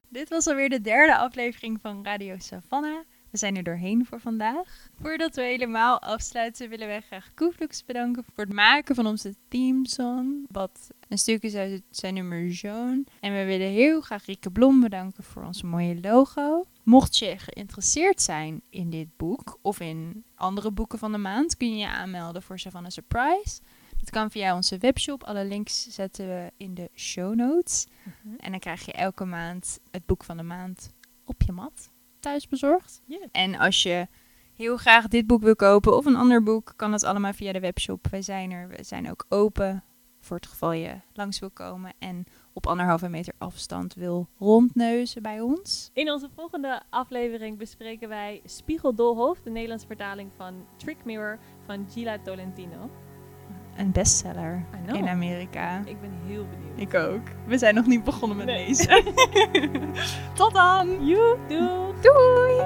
Dit was alweer de derde aflevering van Radio Savannah. We zijn er doorheen voor vandaag. Voordat we helemaal afsluiten willen wij graag Koeflux bedanken voor het maken van onze themesong. Wat een stuk is uit zijn nummer Joan. En we willen heel graag Rieke Blom bedanken voor ons mooie logo. Mocht je geïnteresseerd zijn in dit boek of in andere boeken van de maand, kun je je aanmelden voor Savannah Surprise. Dat kan via onze webshop. Alle links zetten we in de show notes. En dan krijg je elke maand het boek van de maand op je mat thuis bezorgd. En als je heel graag dit boek wil kopen of een ander boek, kan dat allemaal via de webshop. Wij zijn er. We zijn ook open voor het geval je langs wil komen en op anderhalve meter afstand wil rondneuzen bij ons. In onze volgende aflevering bespreken wij Spiegeldolhof, de Nederlandse vertaling van Trick Mirror van Gila Tolentino. Een bestseller in Amerika. Ik ben heel benieuwd. Ik ook. We zijn nog niet begonnen met Nee. lezen. [laughs] Tot dan! Joe! Doei!